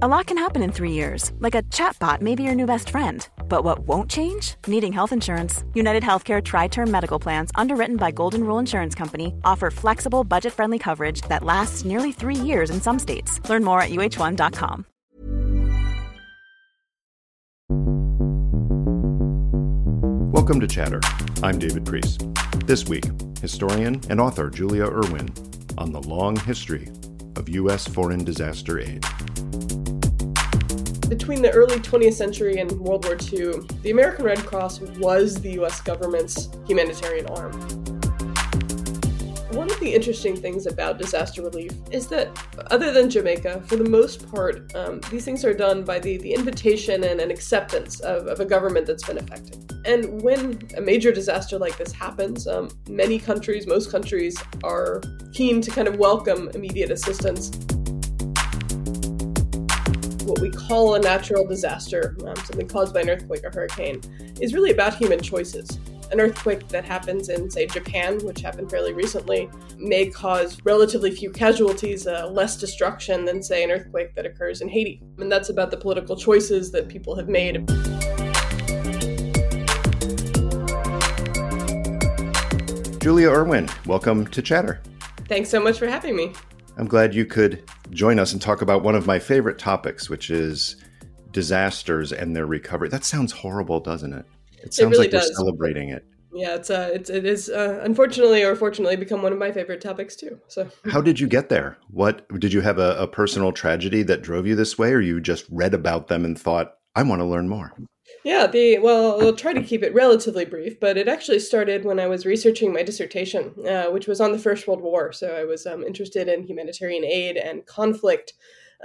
A lot can happen in three years, like a chatbot may be your new best friend. But what won't change? Needing health insurance. United Healthcare Tri Term Medical Plans, underwritten by Golden Rule Insurance Company, offer flexible, budget friendly coverage that lasts nearly three years in some states. Learn more at uh1.com. Welcome to Chatter. I'm David Priess. This week, historian and author Julia Irwin on the long history of U.S. foreign disaster aid. Between the early 20th century and World War II, the American Red Cross was the US government's humanitarian arm. One of the interesting things about disaster relief is that, other than Jamaica, for the most part, um, these things are done by the, the invitation and an acceptance of, of a government that's been affected. And when a major disaster like this happens, um, many countries, most countries, are keen to kind of welcome immediate assistance what we call a natural disaster, um, something caused by an earthquake or hurricane, is really about human choices. An earthquake that happens in, say, Japan, which happened fairly recently, may cause relatively few casualties, uh, less destruction than, say, an earthquake that occurs in Haiti. And that's about the political choices that people have made. Julia Irwin, welcome to Chatter. Thanks so much for having me. I'm glad you could join us and talk about one of my favorite topics, which is disasters and their recovery. That sounds horrible, doesn't it? It sounds it really like does. we're celebrating it. Yeah, it's uh, it's it is uh, unfortunately or fortunately become one of my favorite topics too. So, how did you get there? What did you have a, a personal tragedy that drove you this way, or you just read about them and thought, I want to learn more? Yeah, the well, I'll try to keep it relatively brief, but it actually started when I was researching my dissertation, uh, which was on the First World War. So I was um, interested in humanitarian aid and conflict.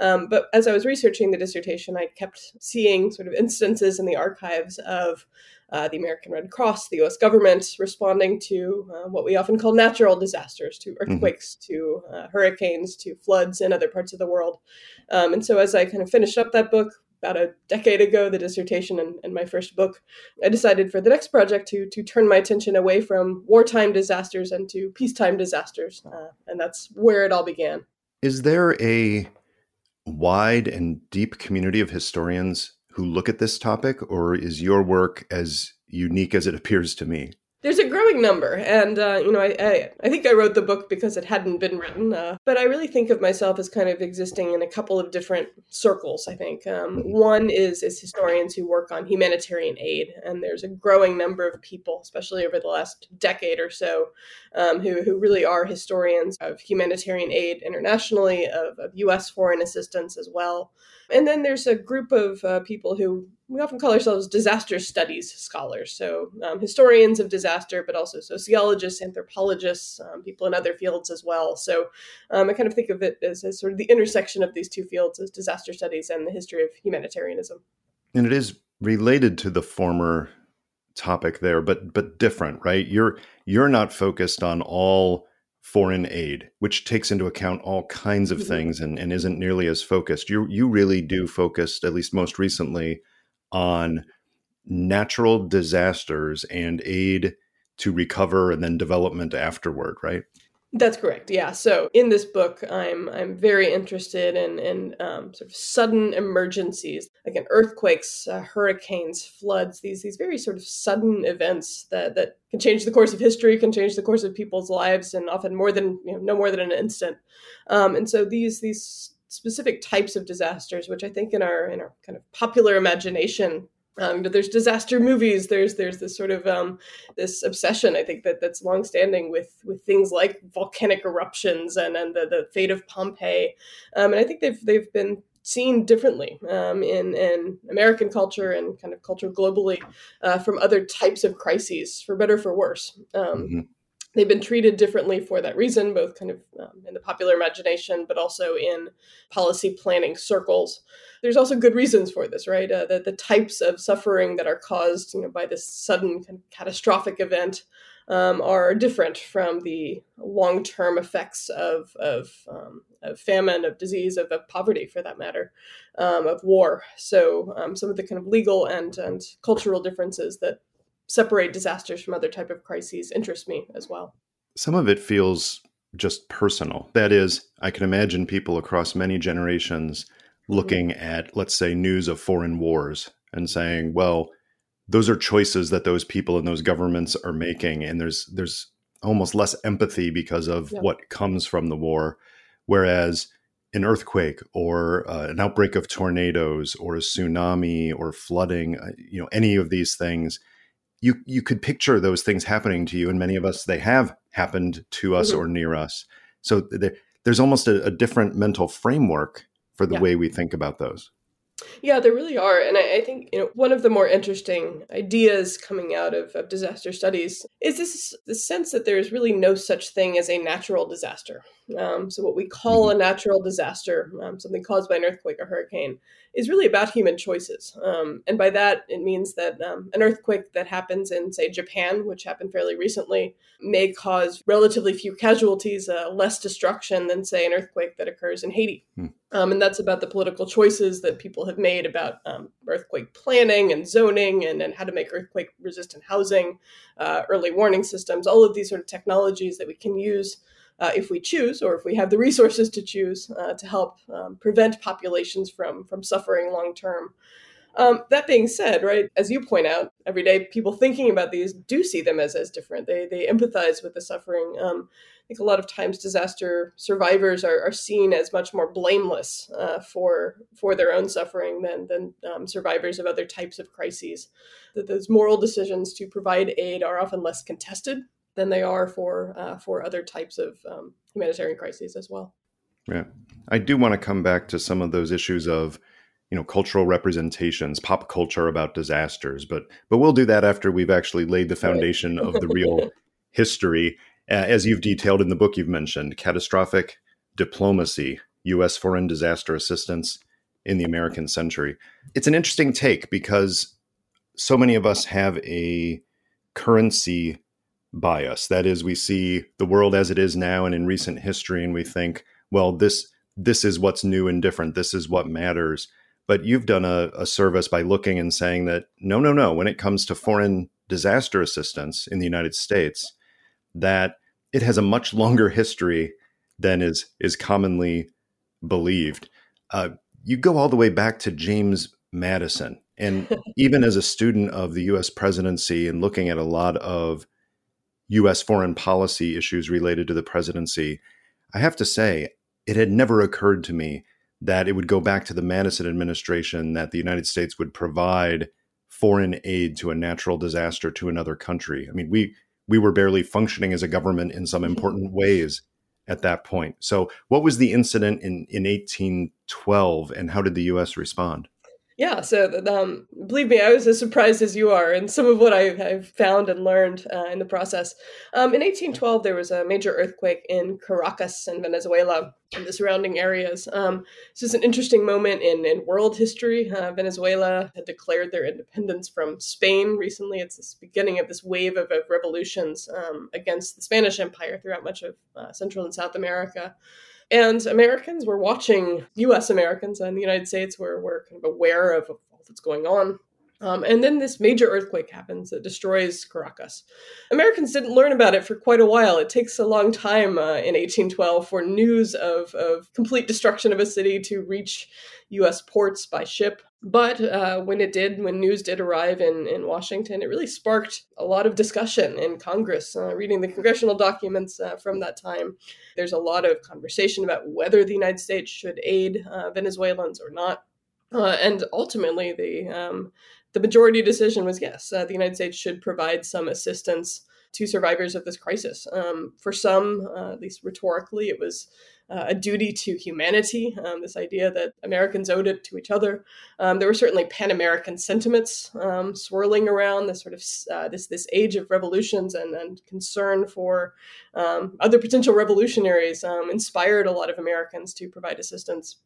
Um, but as I was researching the dissertation, I kept seeing sort of instances in the archives of uh, the American Red Cross, the US government responding to uh, what we often call natural disasters, to earthquakes, mm-hmm. to uh, hurricanes, to floods in other parts of the world. Um, and so as I kind of finished up that book, about a decade ago, the dissertation and, and, my first book, I decided for the next project to to turn my attention away from wartime disasters and to peacetime disasters, uh, and that's where it all began. Is there a wide and deep community of historians who look at this topic, or is your work as unique as it appears to me? There's a growing number, and uh, you know, I, I, I think I wrote the book because it hadn't been written, uh, but I really think of myself as kind of existing in a couple of different circles. I think um, one is is historians who work on humanitarian aid, and there's a growing number of people, especially over the last decade or so, um, who who really are historians of humanitarian aid internationally, of, of U.S. foreign assistance as well. And then there's a group of uh, people who we often call ourselves disaster studies scholars. So, um, historians of disaster, but also sociologists, anthropologists, um, people in other fields as well. So, um, I kind of think of it as, as, sort of the intersection of these two fields as disaster studies and the history of humanitarianism. And it is related to the former topic there, but but different, right? You're you're not focused on all foreign aid, which takes into account all kinds of mm-hmm. things and, and isn't nearly as focused. You you really do focus, at least most recently, on natural disasters and aid to recover and then development afterward, right? That's correct. Yeah. So in this book, I'm I'm very interested in in um, sort of sudden emergencies, like earthquakes, uh, hurricanes, floods. These these very sort of sudden events that that can change the course of history, can change the course of people's lives, and often more than you know, no more than an instant. Um, and so these these specific types of disasters, which I think in our in our kind of popular imagination um, but there's disaster movies. There's there's this sort of um, this obsession I think that that's longstanding with with things like volcanic eruptions and and the, the fate of Pompeii. Um, and I think they've they've been seen differently um, in in American culture and kind of culture globally uh, from other types of crises, for better for worse. Um, mm-hmm. They've been treated differently for that reason, both kind of um, in the popular imagination, but also in policy planning circles. There's also good reasons for this, right? Uh, the, the types of suffering that are caused, you know, by this sudden kind of catastrophic event um, are different from the long-term effects of of, um, of famine, of disease, of, of, poverty, for that matter, um, of war. So um, some of the kind of legal and and cultural differences that separate disasters from other type of crises interests me as well. Some of it feels just personal. That is, I can imagine people across many generations mm-hmm. looking mm-hmm. at, let's say, news of foreign wars and saying, well, those are choices that those people and those governments are making. And there's there's almost less empathy because of yeah. what comes from the war. Whereas an earthquake or uh, an outbreak of tornadoes or a tsunami or flooding, uh, you know, any of these things, you you could picture those things happening to you and many of us they have happened to us mm-hmm. or near us so there, there's almost a, a, different mental framework for the yeah. way we think about those yeah, there really are. And I, I, think, you know, one of the more interesting ideas coming out of, of disaster studies is this the sense that there is really no such thing as a natural disaster. Um, so what we call mm-hmm. a natural disaster, um, something caused by an earthquake or hurricane, is really about human choices. Um, and by that, it means that um, an earthquake that happens in, say, Japan, which happened fairly recently, may cause relatively few casualties, uh, less destruction than, say, an earthquake that occurs in Haiti. Mm. Um, and that's about the political choices that people have made about um, earthquake planning and zoning and, and how to make earthquake resistant housing, uh, early warning systems, all of these sort of technologies that we can use uh, if we choose or if we have the resources to choose uh, to help um, prevent populations from, from suffering long term. Um, that being said, right, as you point out, every day people thinking about these do see them as, as different. They, they empathize with the suffering. Um, I think a lot of times disaster survivors are, are seen as much more blameless uh, for for their own suffering than than um, survivors of other types of crises. That those moral decisions to provide aid are often less contested than they are for uh, for other types of um, humanitarian crises as well. Yeah, I do want to come back to some of those issues of you know cultural representations pop culture about disasters but but we'll do that after we've actually laid the foundation right. of the real history uh, as you've detailed in the book you've mentioned catastrophic diplomacy us foreign disaster assistance in the american century it's an interesting take because so many of us have a currency bias that is we see the world as it is now and in recent history and we think well this this is what's new and different this is what matters but you've done a, a service by looking and saying that no, no, no, when it comes to foreign disaster assistance in the United States, that it has a much longer history than is is commonly believed. Uh, you go all the way back to James Madison, and even as a student of the U.S. presidency and looking at a lot of U.S. foreign policy issues related to the presidency, I have to say it had never occurred to me that it would go back to the Madison administration that the United States would provide foreign aid to a natural disaster to another country. I mean, we we were barely functioning as a government in some important ways at that point. So, what was the incident in in 1812 and how did the US respond? Yeah, so um, believe me, I was as surprised as you are, and some of what I've, I've found and learned uh, in the process. Um, in 1812, there was a major earthquake in Caracas in Venezuela and the surrounding areas. Um, this is an interesting moment in, in world history. Uh, Venezuela had declared their independence from Spain recently. It's the beginning of this wave of, of revolutions um, against the Spanish Empire throughout much of uh, Central and South America. And Americans were watching, US Americans and the United States were, were kind of aware of all that's going on. Um, and then this major earthquake happens that destroys Caracas. Americans didn't learn about it for quite a while. It takes a long time uh, in 1812 for news of, of complete destruction of a city to reach US ports by ship. But uh, when it did, when news did arrive in, in Washington, it really sparked a lot of discussion in Congress. Uh, reading the congressional documents uh, from that time, there's a lot of conversation about whether the United States should aid uh, Venezuelans or not. Uh, and ultimately, the um, the majority decision was yes, uh, the United States should provide some assistance to survivors of this crisis. Um, for some, at least rhetorically, it was uh, a duty to humanity, um, this idea that Americans owed it to each other. Um, there were certainly pan-American sentiments um, swirling around this sort of uh, this this age of revolutions and, and concern for um, other potential revolutionaries um, inspired a lot of Americans to provide assistance.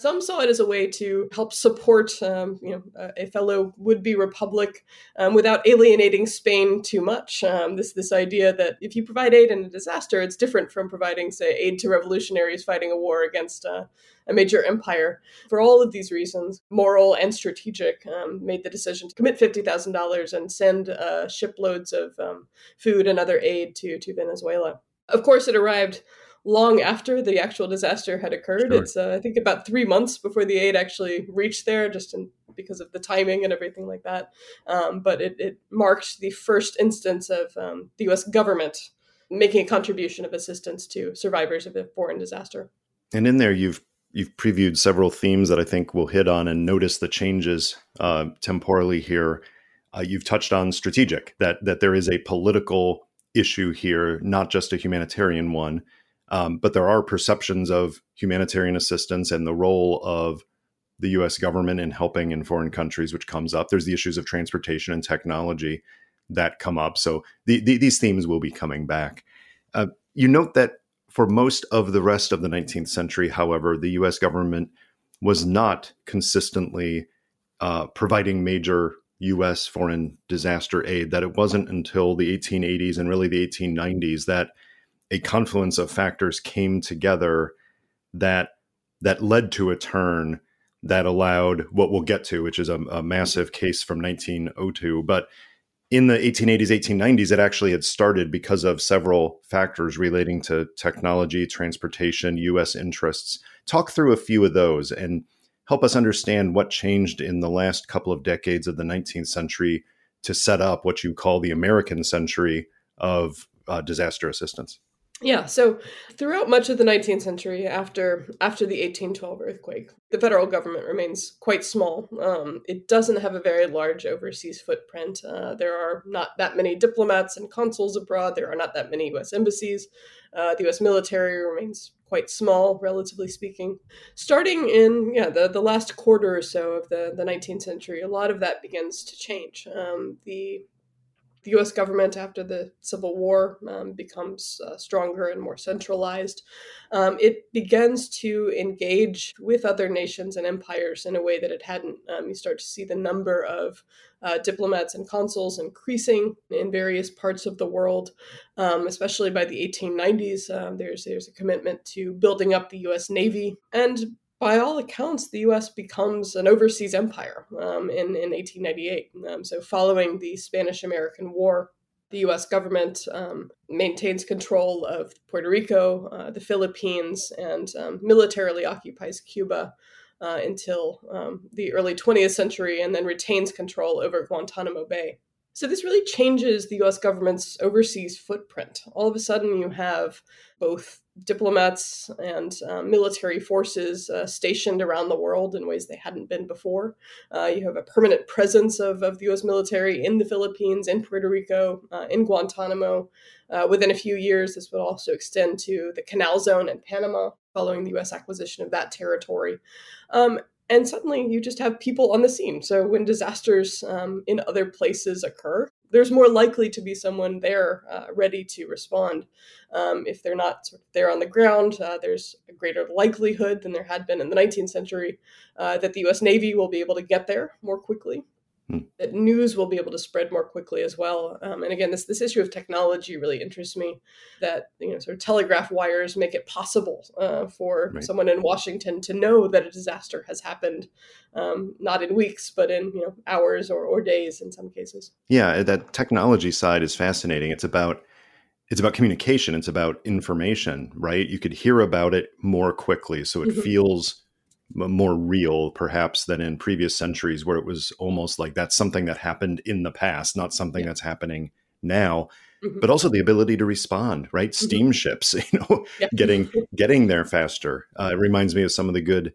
Some saw it as a way to help support, um, you know, a, fellow would-be republic um, without alienating Spain too much. Um, this this idea that if you provide aid in a disaster, it's different from providing, say, aid to revolutionaries fighting a war against uh, a major empire. For all of these reasons, moral and strategic, um, made the decision to commit fifty thousand dollars and send uh, shiploads of um, food and other aid to to Venezuela. Of course, it arrived long after the actual disaster had occurred. Sure. It's uh, I think about three months before the aid actually reached there, just in, because of the timing and everything like that. Um, but it, it, marked the first instance of um, the U.S. government making a contribution of assistance to survivors of a foreign disaster. And in there, you've you've previewed several themes that I think we'll hit on and notice the changes uh, temporally here. Uh, you've touched on strategic that that there is a political issue here, not just a humanitarian one. Um, but there are perceptions of humanitarian assistance and the role of the US government in helping in foreign countries, which comes up. There's the issues of transportation and technology that come up. So the, the, these themes will be coming back. Uh, you note that for most of the rest of the 19th century, however, the US government was not consistently uh, providing major US foreign disaster aid, that it wasn't until the 1880s and really the 1890s that a confluence of factors came together that that led to a turn that allowed what we'll get to, which is a, a, massive case from 1902. But in the 1880s, 1890s, it actually had started because of several factors relating to technology, transportation, U.S. interests. Talk through a few of those and help us understand what changed in the last couple of decades of the 19th century to set up what you call the American century of uh, disaster assistance. Yeah, so throughout much of the 19th century, after after the 1812 earthquake, the federal government remains quite small. Um, it doesn't have a very large overseas footprint. Uh, there are not that many diplomats and consuls abroad. There are not that many U.S. embassies. Uh, the U.S. military remains quite small, relatively speaking. Starting in yeah the, the last quarter or so of the, the 19th century, a lot of that begins to change. Um, the the U.S. government after the Civil War um, becomes uh, stronger and more centralized. Um, it begins to engage with other nations and empires in a way that it hadn't. Um, you start to see the number of uh, diplomats and consuls increasing in various parts of the world, um, especially by the 1890s. Um, there's there's a commitment to building up the U.S. Navy and by all accounts, the U.S. becomes an overseas empire um, in, in 1898. Um, so, following the Spanish American War, the U.S. government um, maintains control of Puerto Rico, uh, the Philippines, and um, militarily occupies Cuba uh, until um, the early 20th century and then retains control over Guantanamo Bay. So this really changes the US government's overseas footprint. All of a sudden, you have both diplomats and uh, military forces uh, stationed around the world in ways they hadn't been before. Uh, you have a permanent presence of, of the US military in the Philippines, in Puerto Rico, uh, in Guantanamo. Uh, within a few years, this would also extend to the Canal Zone in Panama following the US acquisition of that territory. Um, and suddenly you just have people on the scene. So when disasters um, in other places occur, there's more likely to be someone there uh, ready to respond. Um, if they're not sort of there on the ground, uh, there's a greater likelihood than there had been in the 19th century uh, that the U.S. Navy will be able to get there more quickly Hmm. that news will be able to spread more quickly as well. Um, and again, this this issue of technology really interests me. That you know, sort of telegraph wires make it possible uh, for right. someone in Washington to know that a disaster has happened, um, not in weeks, but in you know hours or, or days in some cases. Yeah, that technology side is fascinating. It's about it's about communication. It's about information, right? You could hear about it more quickly, so it mm-hmm. feels more real perhaps than in previous centuries where it was almost like that's something that happened in the past not something that's happening now mm-hmm. but also the ability to respond right mm-hmm. steamships you know yeah. getting getting there faster uh, it reminds me of some of the good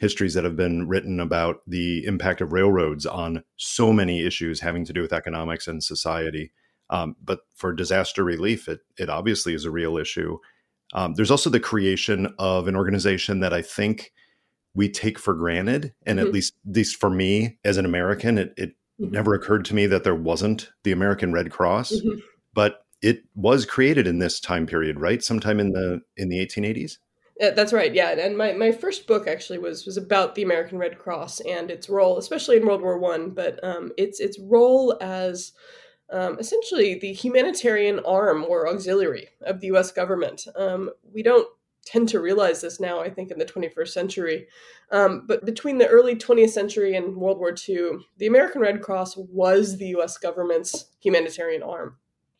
histories that have been written about the impact of railroads on so many issues having to do with economics and society um, but for disaster relief it, it obviously is a real issue Um, there's also the creation of an organization that I think we take for granted, and mm-hmm. at least, at least for me as an American, it, it mm-hmm. never occurred to me that there wasn't the American Red Cross, mm-hmm. but it was created in this time period, right? Sometime in the in the 1880s. That's right. Yeah, and my, my first book actually was was about the American Red Cross and its role, especially in World War One, but um, its its role as um, essentially the humanitarian arm or auxiliary of the U.S. government. Um, we don't tend to realize this now, I think, in the 21st century. Um, but between the early 20th century and World War II, the American Red Cross was the U.S. government's humanitarian arm.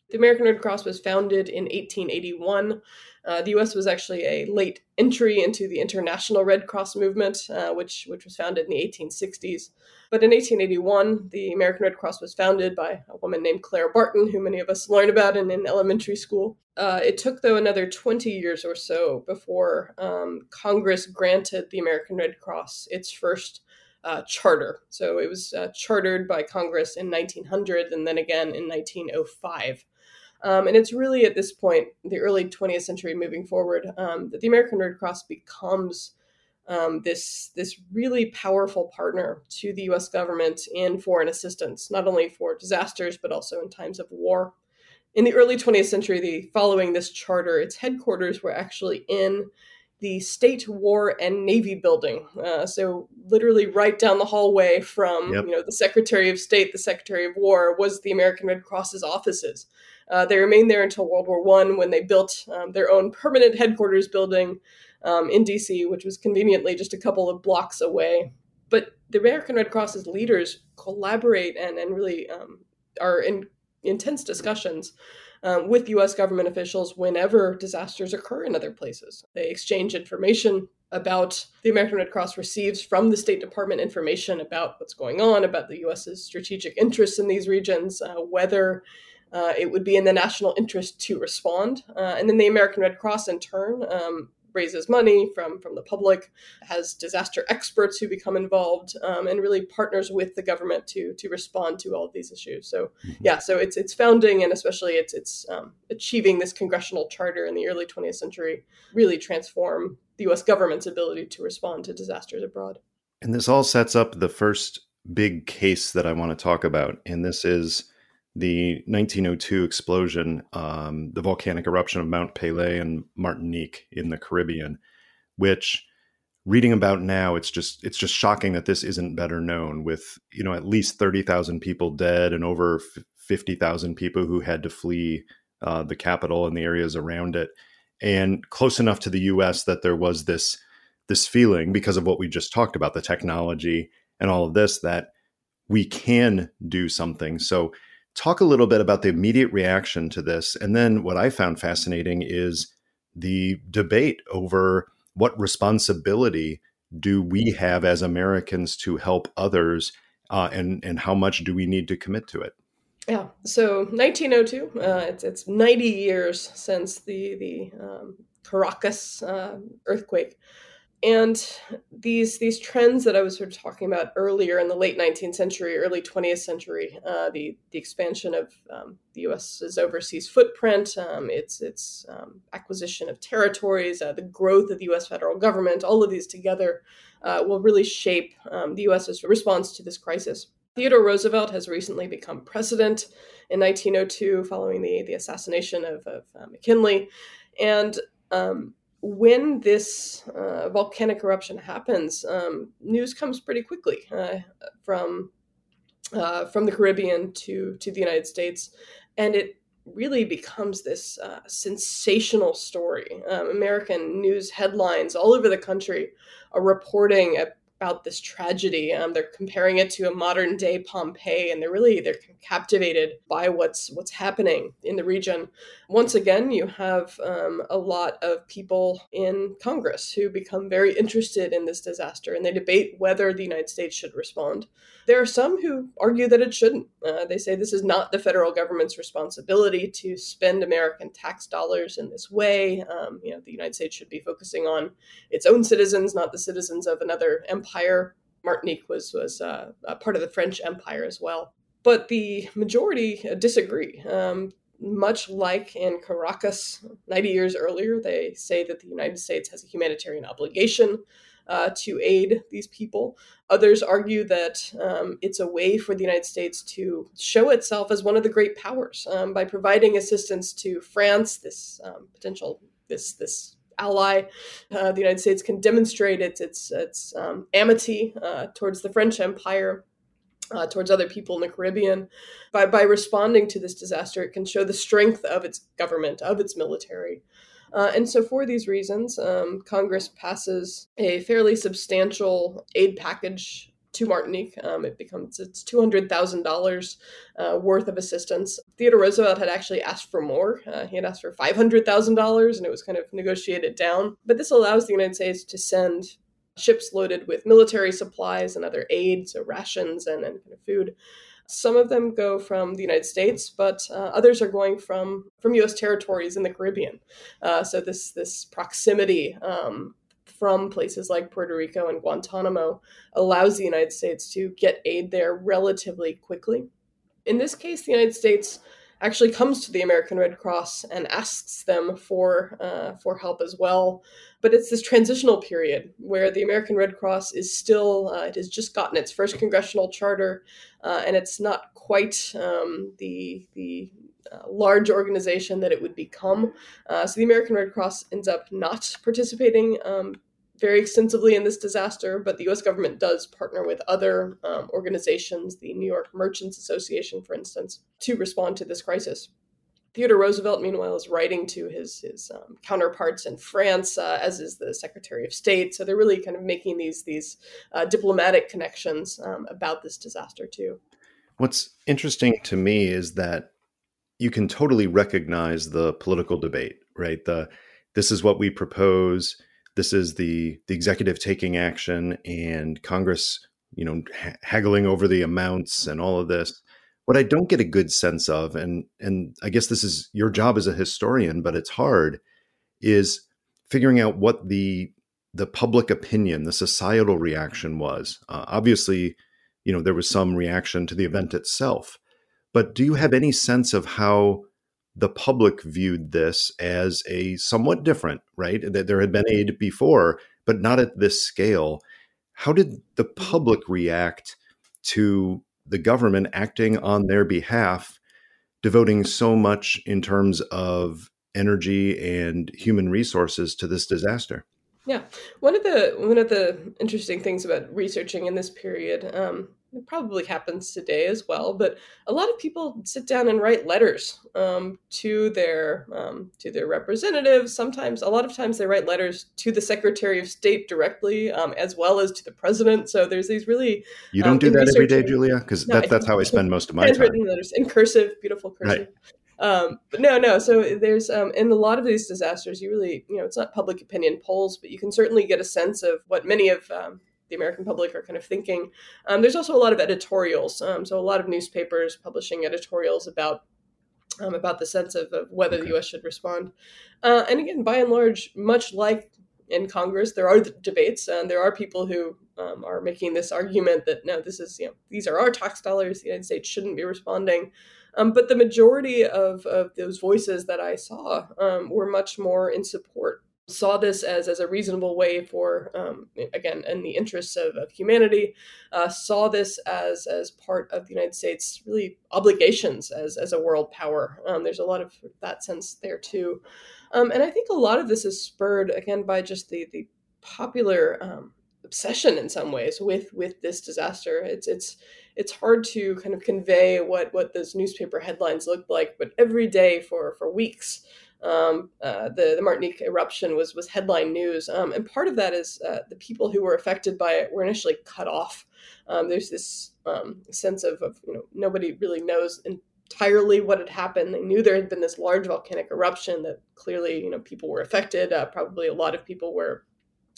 The American Red Cross was founded in 1881 uh, the U.S. was actually a late entry into the International Red Cross movement, uh, which which was founded in the 1860s. But in 1881, the American Red Cross was founded by a woman named Clara Barton, who many of us learn about in, in elementary school. Uh, it took, though, another 20 years or so before um, Congress granted the American Red Cross its first uh, charter. So it was uh, chartered by Congress in 1900 and then again in 1905. Um, and it's really at this point, the early 20th century moving forward, um, that the American Red Cross becomes um, this, this really powerful partner to the US government in foreign assistance, not only for disasters, but also in times of war. In the early 20th century, the, following this charter, its headquarters were actually in the State War and Navy building. Uh, so literally right down the hallway from yep. you know the Secretary of State, the Secretary of War was the American Red Cross's offices. Uh, they remained there until World War One when they built um, their own permanent headquarters building um, in DC, which was conveniently just a couple of blocks away. But the American Red Cross's leaders collaborate and, and really um, are in intense discussions um, with US government officials whenever disasters occur in other places. They exchange information about the American Red Cross receives from the State Department information about what's going on, about the US's strategic interests in these regions, uh, whether uh, it would be in the national interest to respond. Uh, and then the American Red Cross, in turn, um, raises money from from the public, has disaster experts who become involved, um, and really partners with the government to to respond to all of these issues. So mm-hmm. yeah, so it's it's founding and especially it's it's um, achieving this congressional charter in the early 20th century really transform the U.S. government's ability to respond to disasters abroad. And this all sets up the first big case that I want to talk about, and this is the 1902 explosion, um, the volcanic eruption of Mount Pelée and Martinique in the Caribbean, which reading about now, it's just it's just shocking that this isn't better known. With you know at least thirty thousand people dead and over fifty thousand people who had to flee uh, the capital and the areas around it, and close enough to the U.S. that there was this this feeling because of what we just talked about, the technology and all of this, that we can do something. So Talk a little bit about the immediate reaction to this. And then what I found fascinating is the debate over what responsibility do we have as Americans to help others uh, and, and how much do we need to commit to it? Yeah, so 1902, uh, it's, it's 90 years since the, the um, Caracas uh, earthquake and these these trends that I was sort of talking about earlier in the late 19th century, early 20th century, uh, the the expansion of um, the U.S.'s overseas footprint, um, its its um, acquisition of territories, uh, the growth of the U.S. federal government, all of these together uh, will really shape um, the U.S.'s response to this crisis. Theodore Roosevelt has recently become president in 1902, following the the assassination of, of uh, McKinley, and um, when this uh, volcanic eruption happens, um, news comes pretty quickly uh, from uh, from the Caribbean to to the United States, and it really becomes this uh, sensational story. Um, American news headlines all over the country are reporting about this tragedy. Um, they're comparing it to a modern day Pompeii, and they're really they're captivated by what's what's happening in the region. Once again, you have um, a lot of people in Congress who become very interested in this disaster, and they debate whether the United States should respond. There are some who argue that it shouldn't. Uh, they say this is not the federal government's responsibility to spend American tax dollars in this way. Um, you know, the United States should be focusing on its own citizens, not the citizens of another empire. Martinique was was uh, part of the French Empire as well, but the majority disagree. Um, much like in Caracas 90 years earlier, they say that the United States has a humanitarian obligation uh, to aid these people. Others argue that um, it's a way for the United States to show itself as one of the great powers um, by providing assistance to France, this um, potential this this ally. Uh, the United States can demonstrate its its its um, amity uh, towards the French Empire. Uh, towards other people in the Caribbean. By, by responding to this disaster, it can show the strength of its government, of its military, uh, and so, for these reasons, um, Congress passes a fairly substantial aid package to Martinique. Um, it becomes it's two hundred thousand uh, dollars worth of assistance. Theodore Roosevelt had actually asked for more. Uh, he had asked for five hundred thousand dollars, and it was kind of negotiated down. But this allows the United States to send ships loaded with military supplies and other aid, so rations and, and kind of food, some of them go from the United States, but uh, others are going from from U.S. territories in the Caribbean. Uh, so this this proximity um, from places like Puerto Rico and Guantanamo allows the United States to get aid there relatively quickly. In this case, the United States actually comes to the American Red Cross and asks them for uh, for help as well. But it's this transitional period where the American Red Cross is still uh, it has just gotten its first congressional charter, uh, and it's not quite um, the the uh, large organization that it would become. Uh, so the American Red Cross ends up not participating um, very extensively in this disaster, but the US government does partner with other um, organizations, the New York Merchants Association, for instance, to respond to this crisis. Theodore Roosevelt, meanwhile, is writing to his, his um, counterparts in France, uh, as is the Secretary of State. So they're really kind of making these, these uh, diplomatic connections um, about this disaster, too. What's interesting to me is that you can totally recognize the political debate, right? The this is what we propose this is the the executive taking action and Congress, you know, ha- haggling over the amounts and all of this. What I don't get a good sense of, and and I guess this is your job as a historian, but it's hard, is figuring out what the the public opinion, the societal reaction was. Uh, obviously, you know, there was some reaction to the event itself, but do you have any sense of how the public viewed this as a somewhat different, right? That there had been aid before, but not at this scale. How did the public react to the government acting on their behalf, devoting so much in terms of energy and human resources to this disaster? Yeah, one of the one of the interesting things about researching in this period, um, it probably happens today as well, but a lot of people sit down and write letters um, to their um, to their representatives. Sometimes, a lot of times, they write letters to the Secretary of State directly, um, as well as to the President. So there's these really you don't um, do that every day, Julia, because no, that, that's how I spend most of my time. Written letters in cursive, beautiful cursive. Right. Um, but no, no. So there's um, in a lot of these disasters, you really, you know, it's not public opinion polls, but you can certainly get a sense of what many of um, the American public are kind of thinking. Um, there's also a lot of editorials. Um, so a lot of newspapers publishing editorials about um, about the sense of, of whether okay. the U.S. should respond. Uh, and again, by and large, much like in Congress, there are debates, and there are people who um, are making this argument that no, this is you know these are our tax dollars. The United States shouldn't be responding. Um, but the majority of, of those voices that I saw um, were much more in support saw this as, as a reasonable way for um, again in the interests of, of humanity uh, saw this as as part of the united states really obligations as as a world power. Um, there's a lot of that sense there too. Um, and i think a lot of this is spurred again by just the the popular um, obsession in some ways with with this disaster. It's it's it's hard to kind of convey what what those newspaper headlines looked like but every day for for weeks um, uh, the, the Martinique eruption was was headline news, um, and part of that is uh, the people who were affected by it were initially cut off. Um, there's this um, sense of, of you know nobody really knows entirely what had happened. They knew there had been this large volcanic eruption that clearly you know people were affected. Uh, probably a lot of people were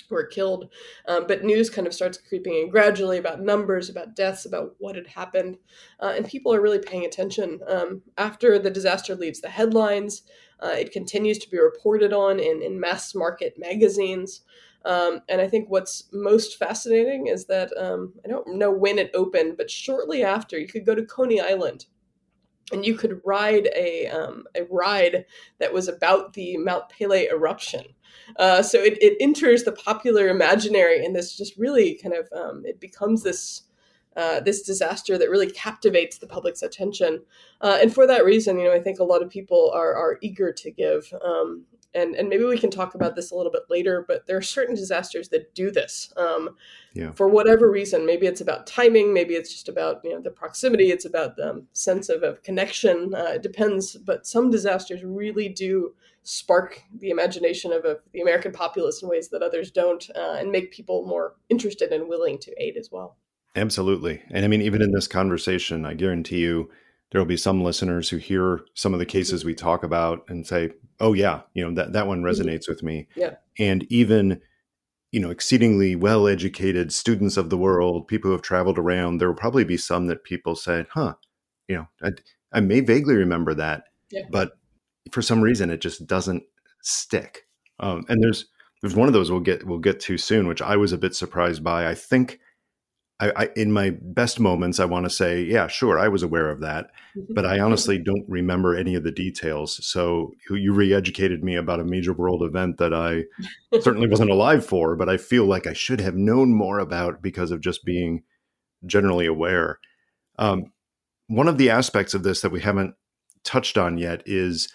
were killed. Um, but news kind of starts creeping in gradually about numbers, about deaths, about what had happened. Uh, and people are really paying attention. Um, after the disaster leaves the headlines, uh, it continues to be reported on in, in mass market magazines. Um, and I think what's most fascinating is that um, I don't know when it opened, but shortly after, you could go to Coney Island and you could ride a um, a ride that was about the Mount Pelée eruption. Uh, so it, it enters the popular imaginary, and this just really kind of um, it becomes this uh, this disaster that really captivates the public's attention. Uh, and for that reason, you know, I think a lot of people are are eager to give. Um, and and maybe we can talk about this a little bit later. But there are certain disasters that do this. Um, yeah. For whatever reason, maybe it's about timing, maybe it's just about you know the proximity, it's about the sense of, of connection. Uh, it depends. But some disasters really do spark the imagination of, of the American populace in ways that others don't, uh, and make people more interested and willing to aid as well. Absolutely. And I mean, even in this conversation, I guarantee you there will be some listeners who hear some of the cases we talk about and say, oh, yeah, you know, that, that one mm-hmm. resonates mm-hmm. with me. Yeah. And even, you know, exceedingly well educated students of the world, people who have traveled around, there will probably be some that people say, huh, you know, I, I may vaguely remember that, yeah. but for some reason it just doesn't stick. Um, and there's, there's one of those we'll get, we'll get to soon, which I was a bit surprised by. I think I, I, in my best moments, I want to say, yeah, sure, I was aware of that, mm-hmm. but I honestly don't remember any of the details. So you re-educated me about a major world event that I certainly wasn't alive for, but I feel like I should have known more about because of just being generally aware. Um, one of the aspects of this that we haven't touched on yet is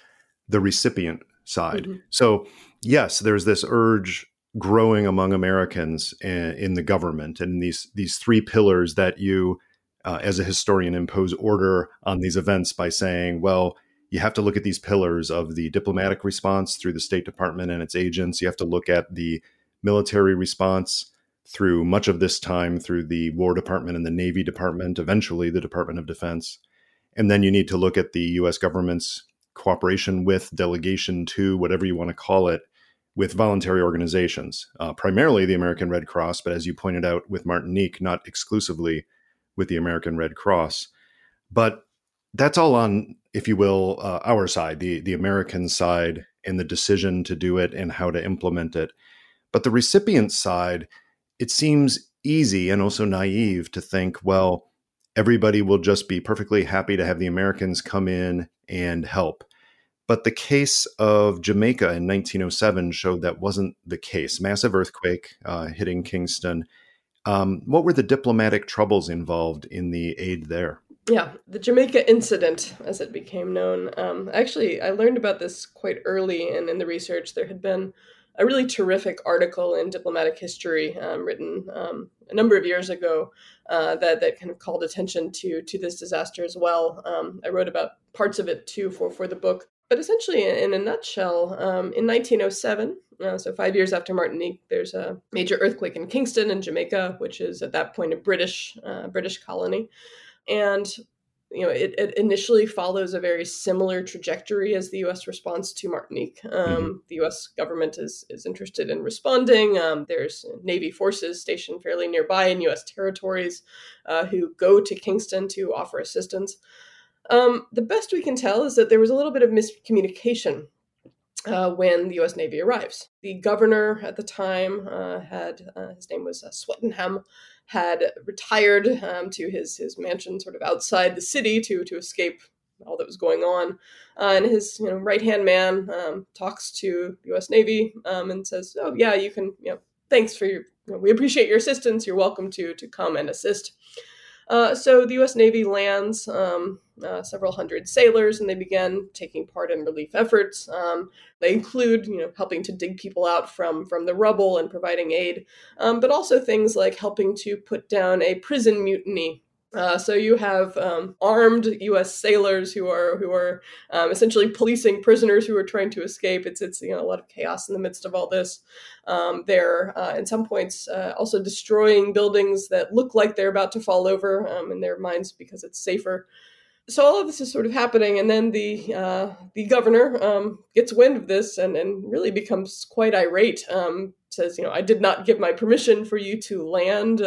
the recipient side. Mm-hmm. So yes, there's this urge growing among Americans in the government and these these three pillars that you uh, as a historian impose order on these events by saying well you have to look at these pillars of the diplomatic response through the State Department and its agents. You have to look at the military response through much of this time through the War Department and the Navy Department eventually the Department of Defense. And then you need to look at the US government's cooperation with delegation to whatever you want to call it with voluntary organizations, uh, primarily the American Red Cross, but as you pointed out with Martinique, not exclusively with the American Red Cross. But that's all on, if you will, uh, our side, the the American side, and the decision to do it and how to implement it. But the recipient side, it seems easy and also naive to think, well, everybody will just be perfectly happy to have the Americans come in and help. But the case of Jamaica in 1907 showed that wasn't the case. Massive earthquake uh, hitting Kingston. Um, what were the diplomatic troubles involved in the aid there? Yeah, the Jamaica incident, as it became known. Um, actually, I learned about this quite early in, in the research. There had been a really terrific article in diplomatic history um, written um, a number of years ago uh, that that kind of called attention to to this disaster as well. Um, I wrote about parts of it too for for the book. But essentially, in a nutshell, um, in 1907, uh, so five years after Martinique, there's a major earthquake in Kingston in Jamaica, which is at that point a British uh, British colony, and you know it, it, initially follows a very similar trajectory as the U.S. response to Martinique. Um, mm-hmm. The U.S. government is is interested in responding. Um, there's Navy forces stationed fairly nearby in U.S. territories uh, who go to Kingston to offer assistance. Um, the best we can tell is that there was a little bit of miscommunication uh, when the U.S. Navy arrives. The governor at the time uh, had uh, his name was uh, Swettenham, had retired um, to his his mansion, sort of outside the city, to to escape all that was going on. Uh, and his you know right hand man um, talks to U.S. Navy um, and says, "Oh yeah, you can you know thanks for your you know, we appreciate your assistance. You're welcome to to come and assist." Uh, so the U.S. Navy lands um, uh, several hundred sailors, and they began taking part in relief efforts. Um, they include, you know, helping to dig people out from from the rubble and providing aid, um, but also things like helping to put down a prison mutiny uh, so you have um, armed U.S. sailors who are who are um, essentially policing prisoners who are trying to escape. It's it's you know a lot of chaos in the midst of all this. Um, they're uh, at some points uh, also destroying buildings that look like they're about to fall over um, in their minds because it's safer. So all of this is sort of happening, and then the uh, the governor um, gets wind of this and and really becomes quite irate. Um, says, you know, I did not give my permission for you to land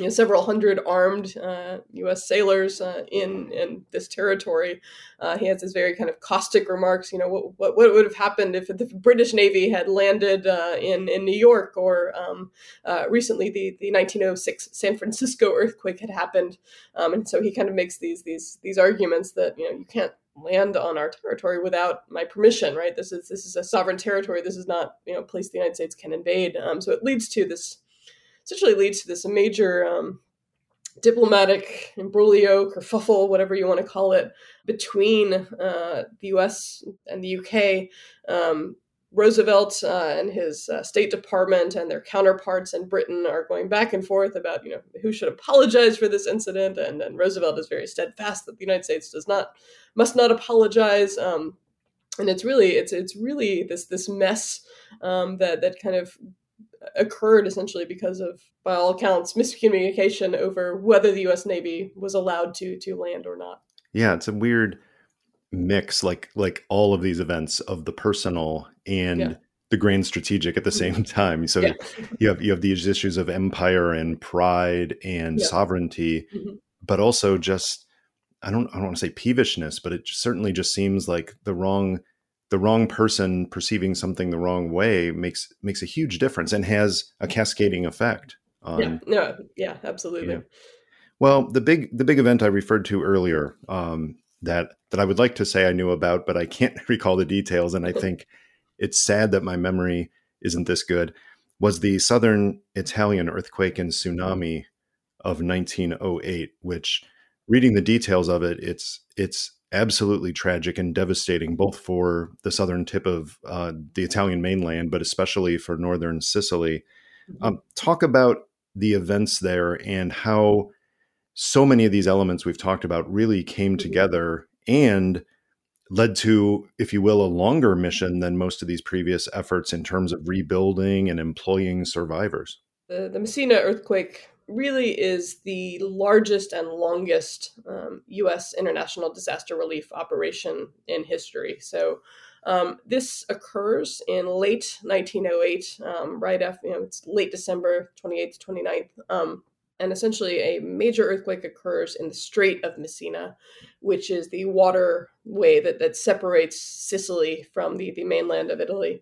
you know, several hundred armed uh, U.S. sailors uh, in in this territory. Uh, he has this very kind of caustic remarks. You know, what what, what would have happened if the British Navy had landed uh, in in New York, or um, uh, recently the the 1906 San Francisco earthquake had happened, um, and so he kind of makes these these these arguments that you know you can't land on our territory without my permission right this is this is a sovereign territory this is not you know a place the united states can invade um, so it leads to this essentially leads to this major um, diplomatic imbroglio, kerfuffle, whatever you want to call it, between uh, the U.S. and the U.K. Um, Roosevelt uh, and his uh, State Department and their counterparts in Britain are going back and forth about, you know, who should apologize for this incident, and, and Roosevelt is very steadfast that the United States does not, must not apologize. Um, and it's really, it's it's really this this mess um, that that kind of occurred essentially because of, by all accounts, miscommunication over whether the U.S. Navy was allowed to to land or not. Yeah, it's a weird mix, like like all of these events of the personal and yeah. the grand strategic at the mm-hmm. same time. So yeah. you have you have these issues of empire and pride and yeah. sovereignty, mm-hmm. but also just I don't I don't want to say peevishness, but it certainly just seems like the wrong the wrong person perceiving something the wrong way makes makes a huge difference and has a cascading effect on yeah no yeah absolutely. Yeah. well the big the big event i referred to earlier um, that that i would like to say i knew about but i can't recall the details and i think it's sad that my memory isn't this good was the southern italian earthquake and tsunami of 1908 which reading the details of it it's it's absolutely tragic and devastating, both for the southern tip of uh, the Italian mainland, but especially for northern Sicily. Mm-hmm. Um, talk about the events there and how so many of these elements we've talked about really came mm-hmm. together and led to, if you will, a longer mission than most of these previous efforts in terms of rebuilding and employing survivors. The, the Messina earthquake really is the largest and longest um, U.S. international disaster relief operation in history. So um, this occurs in late 1908, um, right after, you know, it's late December 28th, 29th. Um, and essentially, a major earthquake occurs in the Strait of Messina, which is the waterway that, that separates Sicily from the, the mainland of Italy.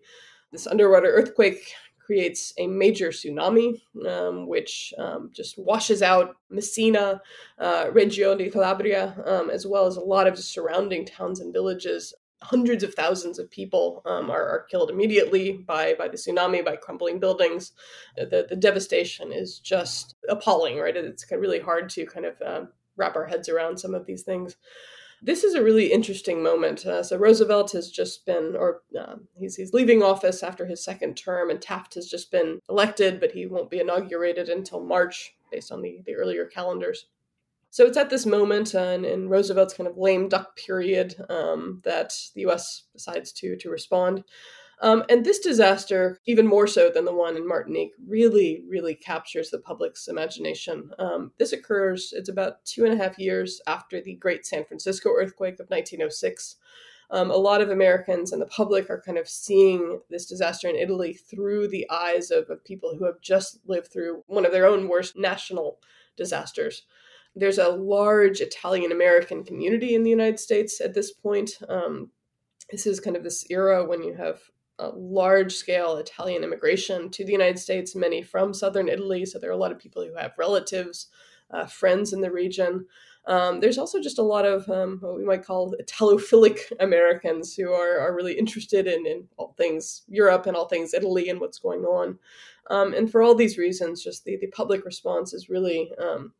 This underwater earthquake creates a major tsunami, um, which um, just washes out Messina, uh, Reggio di Calabria, um, as well as a lot of the surrounding towns and villages. Hundreds of thousands of people um, are, are, killed immediately by, by the tsunami, by crumbling buildings. The, the devastation is just appalling, right? It's really hard to kind of uh, wrap our heads around some of these things this is a really interesting moment. Uh, so Roosevelt has just been, or uh, he's he's leaving office after his second term, and Taft has just been elected, but he won't be inaugurated until March, based on the the earlier calendars. So it's at this moment uh, in, in Roosevelt's kind of lame duck period um, that the U.S. decides to to respond. Um, and this disaster, even more so than the one in Martinique, really, really captures the public's imagination. Um, this occurs, it's about two and a half years after the great San Francisco earthquake of 1906. Um, a lot of Americans and the public are kind of seeing this disaster in Italy through the eyes of, of people who have just lived through one of their own worst national disasters. There's a large Italian American community in the United States at this point. Um, this is kind of this era when you have large scale Italian immigration to the United States, many from southern Italy. So there are a lot of people who have relatives, uh, friends in the region. Um, there's also just a lot of um, what we might call Italophilic Americans who are, are really interested in, in all things Europe and all things Italy and what's going on. Um, and for all these reasons, just the, the public response is really um,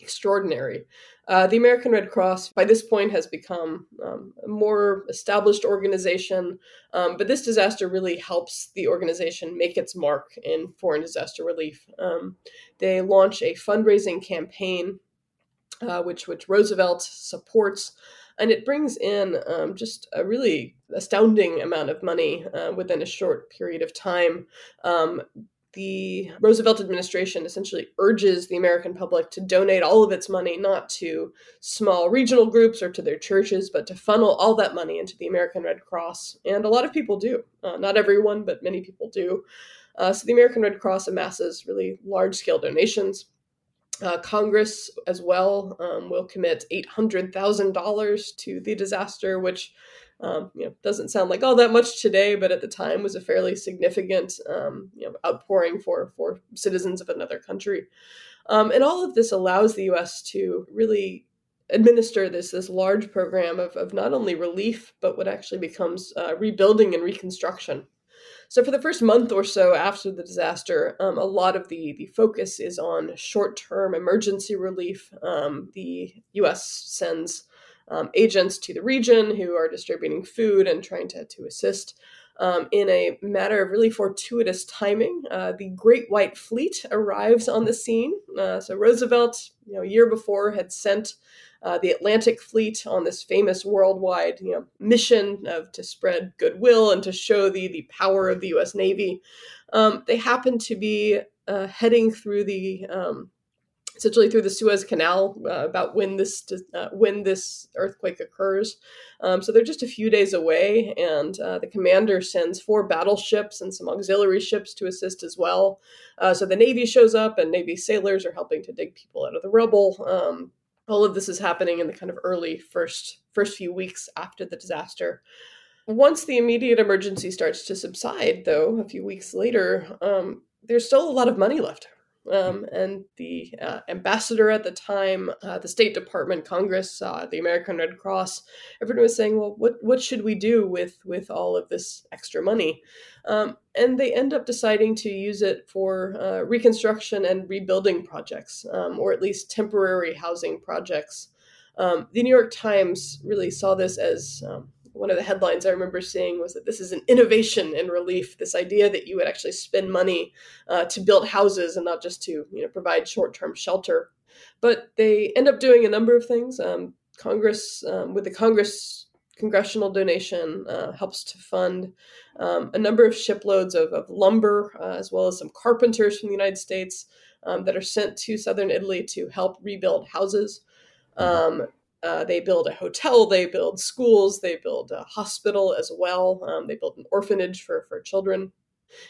extraordinary. Uh, the American Red Cross, by this point, has become um, a more established organization, um, but this disaster really helps the organization make its mark in foreign disaster relief. Um, they launch a fundraising campaign, uh, which which Roosevelt supports, and it brings in um, just a really astounding amount of money uh, within a short period of time um, the Roosevelt administration essentially urges the American public to donate all of its money not to small regional groups or to their churches, but to funnel all that money into the American Red Cross. And a lot of people do. Uh, not everyone, but many people do. Uh, so the American Red Cross amasses really large scale donations. Uh, Congress, as well, um, will commit $800,000 to the disaster, which um, you know, doesn't sound like all that much today, but at the time was a fairly significant um, you know, outpouring for, for citizens of another country. Um, and all of this allows the U.S. to really administer this this large program of, of not only relief, but what actually becomes uh, rebuilding and reconstruction. So for the first month or so after the disaster, um, a lot of the the focus is on short term emergency relief. Um, the U.S. sends um, agents to the region who are distributing food and trying to, to assist. Um, in a matter of really fortuitous timing, uh, the Great White Fleet arrives on the scene. Uh, so Roosevelt, you know, a year before, had sent uh, the Atlantic Fleet on this famous worldwide, you know, mission of to spread goodwill and to show the the power of the U.S. Navy. Um, they happen to be uh, heading through the um, essentially through the Suez Canal uh, about when this uh, when this earthquake occurs. Um, so they're just a few days away, and uh, the commander sends four battleships and some auxiliary ships to assist as well. Uh, so the Navy shows up, and Navy sailors are helping to dig people out of the rubble. Um, all of this is happening in the kind of early first first few weeks after the disaster. Once the immediate emergency starts to subside, though, a few weeks later, um, there's still a lot of money left um, and the uh, ambassador at the time, uh, the State Department, Congress, uh, the American Red Cross, everyone was saying, "Well, what what should we do with with all of this extra money?" Um, and they end up deciding to use it for uh, reconstruction and rebuilding projects, um, or at least temporary housing projects. Um, the New York Times really saw this as um, one of the headlines I remember seeing was that this is an innovation in relief. This idea that you would actually spend money uh, to build houses and not just to you know provide short term shelter. But they end up doing a number of things. Um, Congress, um, with the Congress congressional donation, uh, helps to fund um, a number of shiploads of, of lumber, uh, as well as some carpenters from the United States um, that are sent to southern Italy to help rebuild houses. Mm-hmm. Um, uh, they build a hotel, they build schools, they build a hospital as well. Um, they build an orphanage for, for children.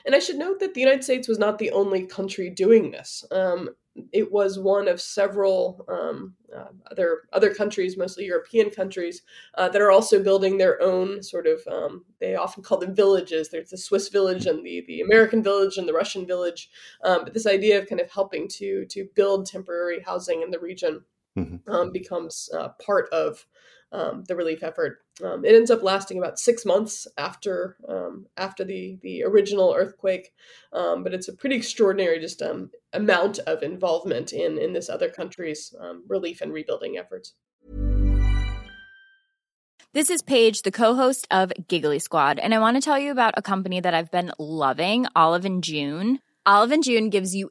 And I should note that the United States was not the only country doing this. Um, it was one of several um, uh, other other countries, mostly European countries, uh, that are also building their own sort of. Um, they often call them villages. There's the Swiss village and the the American village and the Russian village. Um, but this idea of kind of helping to to build temporary housing in the region mm-hmm. um, becomes uh, part of um, the relief effort. Um, it ends up lasting about six months after um, after the the original earthquake, um, but it's a pretty extraordinary just um, amount of involvement in in this other country's relief and rebuilding efforts. This is Paige, the co-host of Giggly Squad, and I want to tell you about a company that I've been loving, Olive and June. Olive and June gives you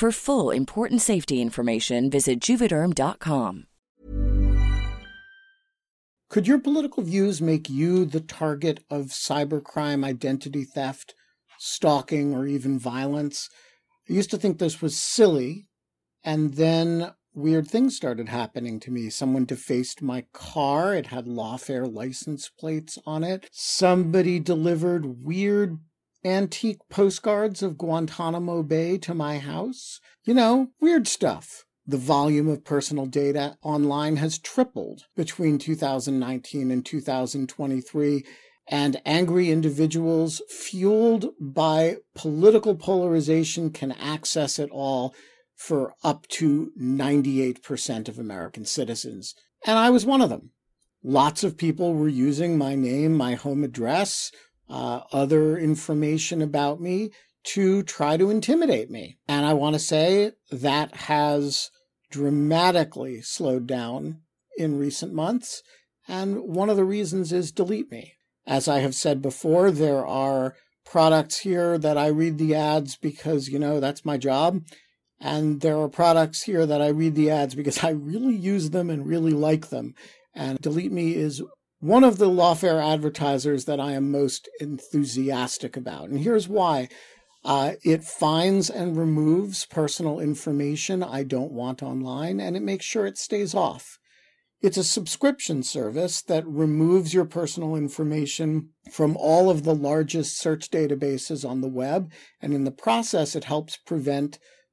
For full important safety information, visit juvederm.com. Could your political views make you the target of cybercrime, identity theft, stalking, or even violence? I used to think this was silly, and then weird things started happening to me. Someone defaced my car. It had lawfare license plates on it. Somebody delivered weird antique postcards of Guantanamo Bay to my house. You know, weird stuff. The volume of personal data online has tripled between 2019 and 2023, and angry individuals fueled by political polarization can access it all for up to 98% of American citizens. And I was one of them. Lots of people were using my name, my home address, uh, other information about me to try to intimidate me. And I want to say that has dramatically slowed down in recent months. And one of the reasons is Delete Me. As I have said before, there are products here that I read the ads because, you know, that's my job. And there are products here that I read the ads because I really use them and really like them. And Delete Me is one of the lawfare advertisers that I am most enthusiastic about. And here's why. Uh, it finds and removes personal information I don't want online, and it makes sure it stays off. It's a subscription service that removes your personal information from all of the largest search databases on the web, and in the process, it helps prevent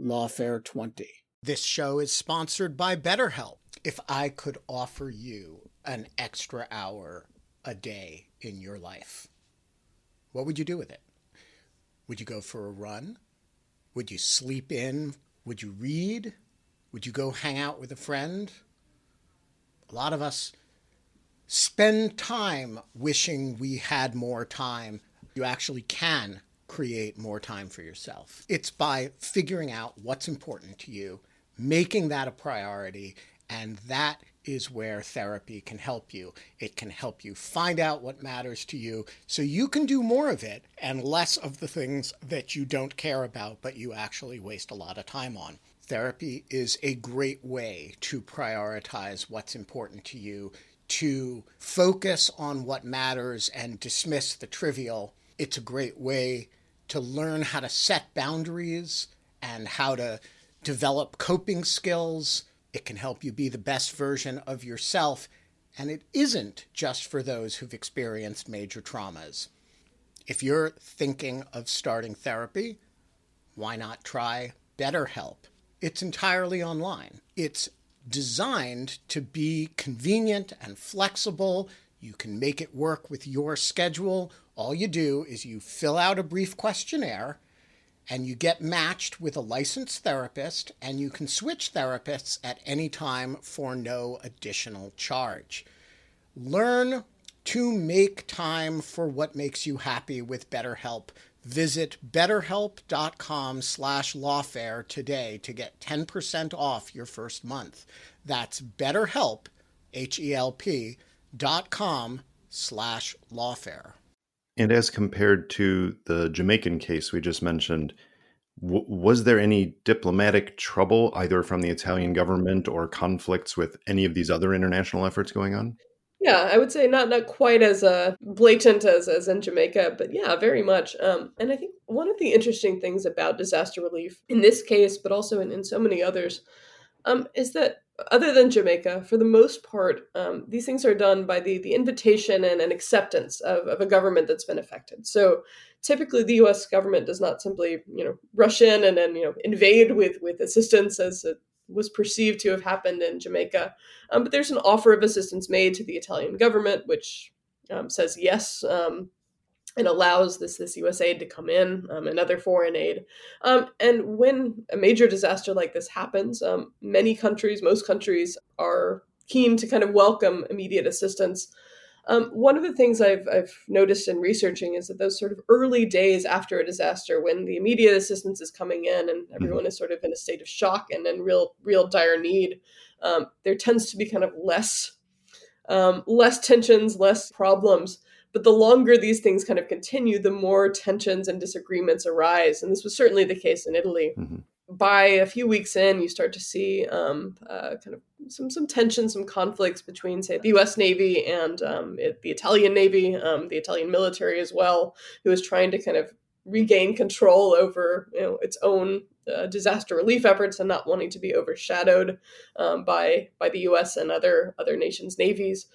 Lawfare 20. This show is sponsored by BetterHelp. If I could offer you an extra hour a day in your life, what would you do with it? Would you go for a run? Would you sleep in? Would you read? Would you go hang out with a friend? A lot of us spend time wishing we had more time. You actually can create more time for yourself. It's by figuring out what's important to you, making that a priority, and that is where therapy can help you. It can help you find out what matters to you so you can do more of it and less of the things that you don't care about but you actually waste a lot of time on. Therapy is a great way to prioritize what's important to you, to focus on what matters and dismiss the trivial. It's a great way to learn how to set boundaries and how to develop coping skills. It can help you be the best version of yourself. And it isn't just for those who've experienced major traumas. If you're thinking of starting therapy, why not try BetterHelp? It's entirely online. It's designed to be convenient and flexible. You can make it work with your schedule All you do is you fill out a brief questionnaire and you get matched with a licensed therapist, and you can switch therapists at any time for no additional charge. Learn to make time for what makes you happy with BetterHelp. Visit betterhelp.com slash lawfare today to get 10% off your first month. That's betterhelp, H-E-L-P, dot com slash lawfare. And as compared to the Jamaican case we just mentioned, w- was there any diplomatic trouble either from the Italian government or conflicts with any of these other international efforts going on? Yeah, I would say not not quite as uh, blatant as as in Jamaica, but yeah, very much. Um, and I think one of the interesting things about disaster relief in this case, but also in, in so many others, um, is that other than Jamaica, for the most part, um, these things are done by the the invitation and, and acceptance of, of a government that's been affected. So typically, the U.S. government does not simply you know rush in and then you know invade with with assistance as it was perceived to have happened in Jamaica. Um, but there's an offer of assistance made to the Italian government, which um, says yes um, and allows this this U.S. aid to come in um, and other foreign aid. Um, and when a major disaster like this happens, um, many countries, most countries, are keen to kind of welcome immediate assistance. Um, one of the things I've, I've noticed in researching is that those sort of early days after a disaster, when the immediate assistance is coming in and mm-hmm. everyone mm-hmm. is sort of in a state of shock and in real, real dire need, um, there tends to be kind of less, um, less tensions, less problems. But the longer these things kind of continue, the more tensions and disagreements arise. And this was certainly the case in Italy. Mm-hmm. By a few weeks in, you start to see um, uh, kind of some some tension, some conflicts between, say, the U.S. Navy and um, it, the Italian Navy, um, the Italian military as well, who is trying to kind of regain control over you know its own uh, disaster relief efforts and not wanting to be overshadowed um, by by the U.S. and other other nations' navies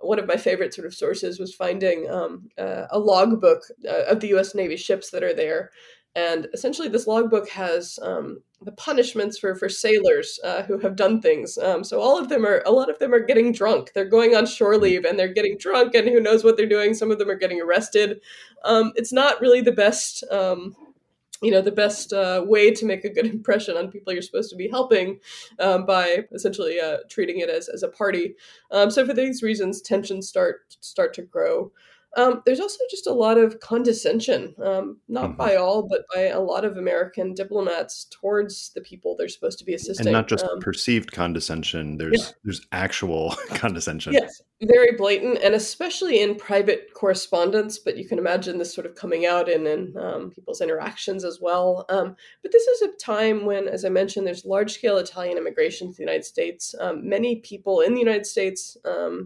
one of my favorite sort of sources was finding um, uh, a logbook uh, of the U.S. Navy ships that are there, and essentially this logbook has um, the punishments for for sailors uh, who have done things. Um, so all of them are a lot of them are getting drunk. They're going on shore leave and they're getting drunk, and who knows what they're doing. Some of them are getting arrested. Um, it's not really the best um, you know the best uh, way to make a good impression on people you're supposed to be helping um, by essentially uh, treating it as, as a party. Um, so for these reasons tensions start start to grow um, there's also just a lot of condescension, um, not mm-hmm. by all, but by a lot of American diplomats towards the people they're supposed to be assisting, and not just um, perceived condescension. There's yeah. there's actual condescension. Yes, very blatant, and especially in private correspondence. But you can imagine this sort of coming out in in um, people's interactions as well. Um, but this is a time when, as I mentioned, there's large scale Italian immigration to the United States. Um, many people in the United States,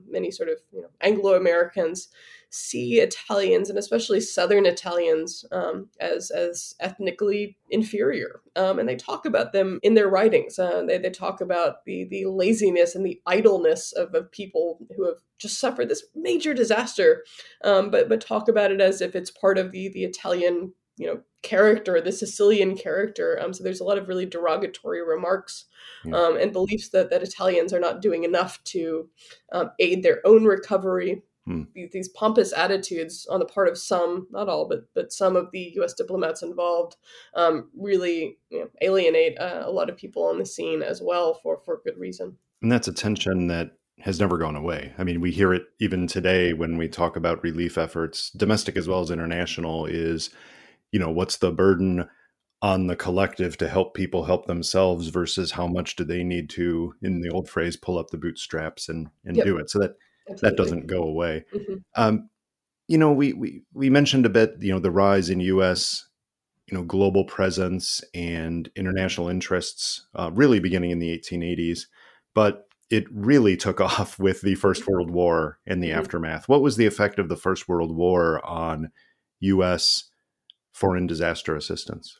many sort of you know, Anglo Americans see Italians and especially Southern Italians um, as as ethnically inferior, um, and they talk about them in their writings. Uh, they they talk about the the laziness and the idleness of, of people who have just suffered this major disaster, um, but but talk about it as if it's part of the the Italian you know character, the Sicilian character. Um, so there's a lot of really derogatory remarks yeah. um, and beliefs that that Italians are not doing enough to um, aid their own recovery Hmm. These pompous attitudes on the part of some, not all, but but some of the U.S. diplomats involved, um, really you know, alienate uh, a lot of people on the scene as well for for good reason. And that's a tension that has never gone away. I mean, we hear it even today when we talk about relief efforts, domestic as well as international. Is you know what's the burden on the collective to help people help themselves versus how much do they need to, in the old phrase, pull up the bootstraps and and yep. do it. So that Absolutely. that doesn't go away. Mm-hmm. Um, you know, we, we we mentioned a bit, you know, the rise in U.S. you know global presence and international interests, uh, really beginning in the 1880s, but it really took off with the First World War and the mm-hmm. aftermath. What was the effect of the First World War on U.S. foreign disaster assistance?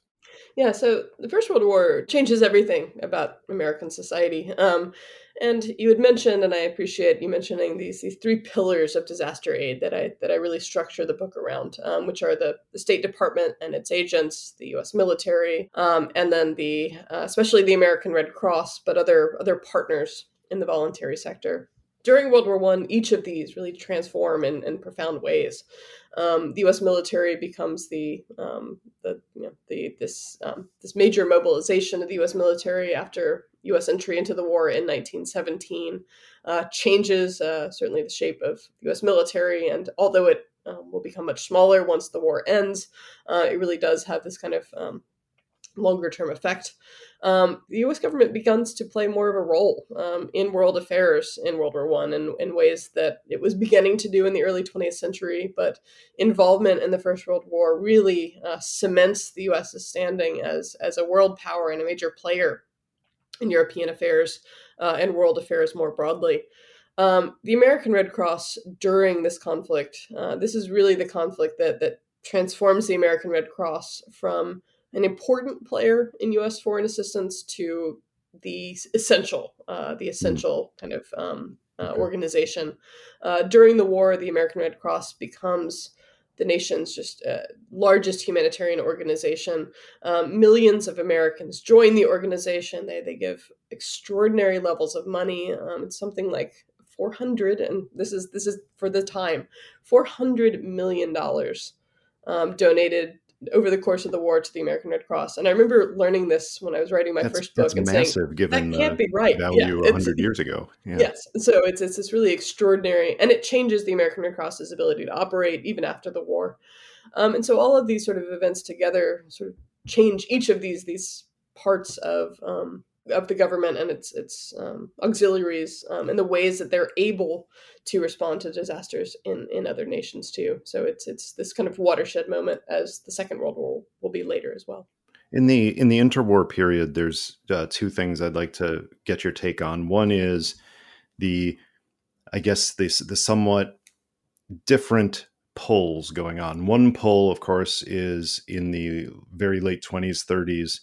Yeah, so the First World War changes everything about American society. Um, and you had mentioned, and I appreciate you mentioning these these three pillars of disaster aid that I that I really structure the book around, um, which are the, the State Department and its agents, the U.S. military, um, and then the uh, especially the American Red Cross, but other other partners in the voluntary sector. During World War One, each of these really transform in, in profound ways. Um, the U.S. military becomes the um, the you know, the this um, this major mobilization of the U.S. military after U.S. entry into the war in 1917 uh, changes uh, certainly the shape of the U.S. military, and although it um, will become much smaller once the war ends, uh, it really does have this kind of um, longer term effect. Um, the U.S. government begins to play more of a role um, in world affairs in World War One, and in ways that it was beginning to do in the early 20th century. But involvement in the First World War really uh, cements the U.S.'s standing as as a world power and a major player in European affairs uh, and world affairs more broadly. Um, the American Red Cross during this conflict, uh, this is really the conflict that that transforms the American Red Cross from an important player in U.S. foreign assistance to the essential, uh, the hmm. essential kind of um, uh, organization. Uh, during the war, the American Red Cross becomes the nation's just uh, largest humanitarian organization. Um, millions of Americans join the organization. They they give extraordinary levels of money. Um, it's something like 400, and this is this is for the time, 400 million dollars um, donated over the course of the war to the American Red Cross. And I remember learning this when I was writing my that's, first book. and massive, saying, given that can't be right. value yeah, 100 years ago. Yeah. Yes. So it's, it's this really extraordinary, and it changes the American Red Cross's ability to operate even after the war. Um, and so all of these sort of events together sort of change each of these these parts of um, of the government and its its um, auxiliaries um, and the ways that they're able to respond to disasters in in other nations too. So it's it's this kind of watershed moment as the Second World War will be later as well. In the in the interwar period, there's uh, two things I'd like to get your take on. One is the, I guess the the somewhat different pulls going on. One pull, of course, is in the very late 20s, 30s,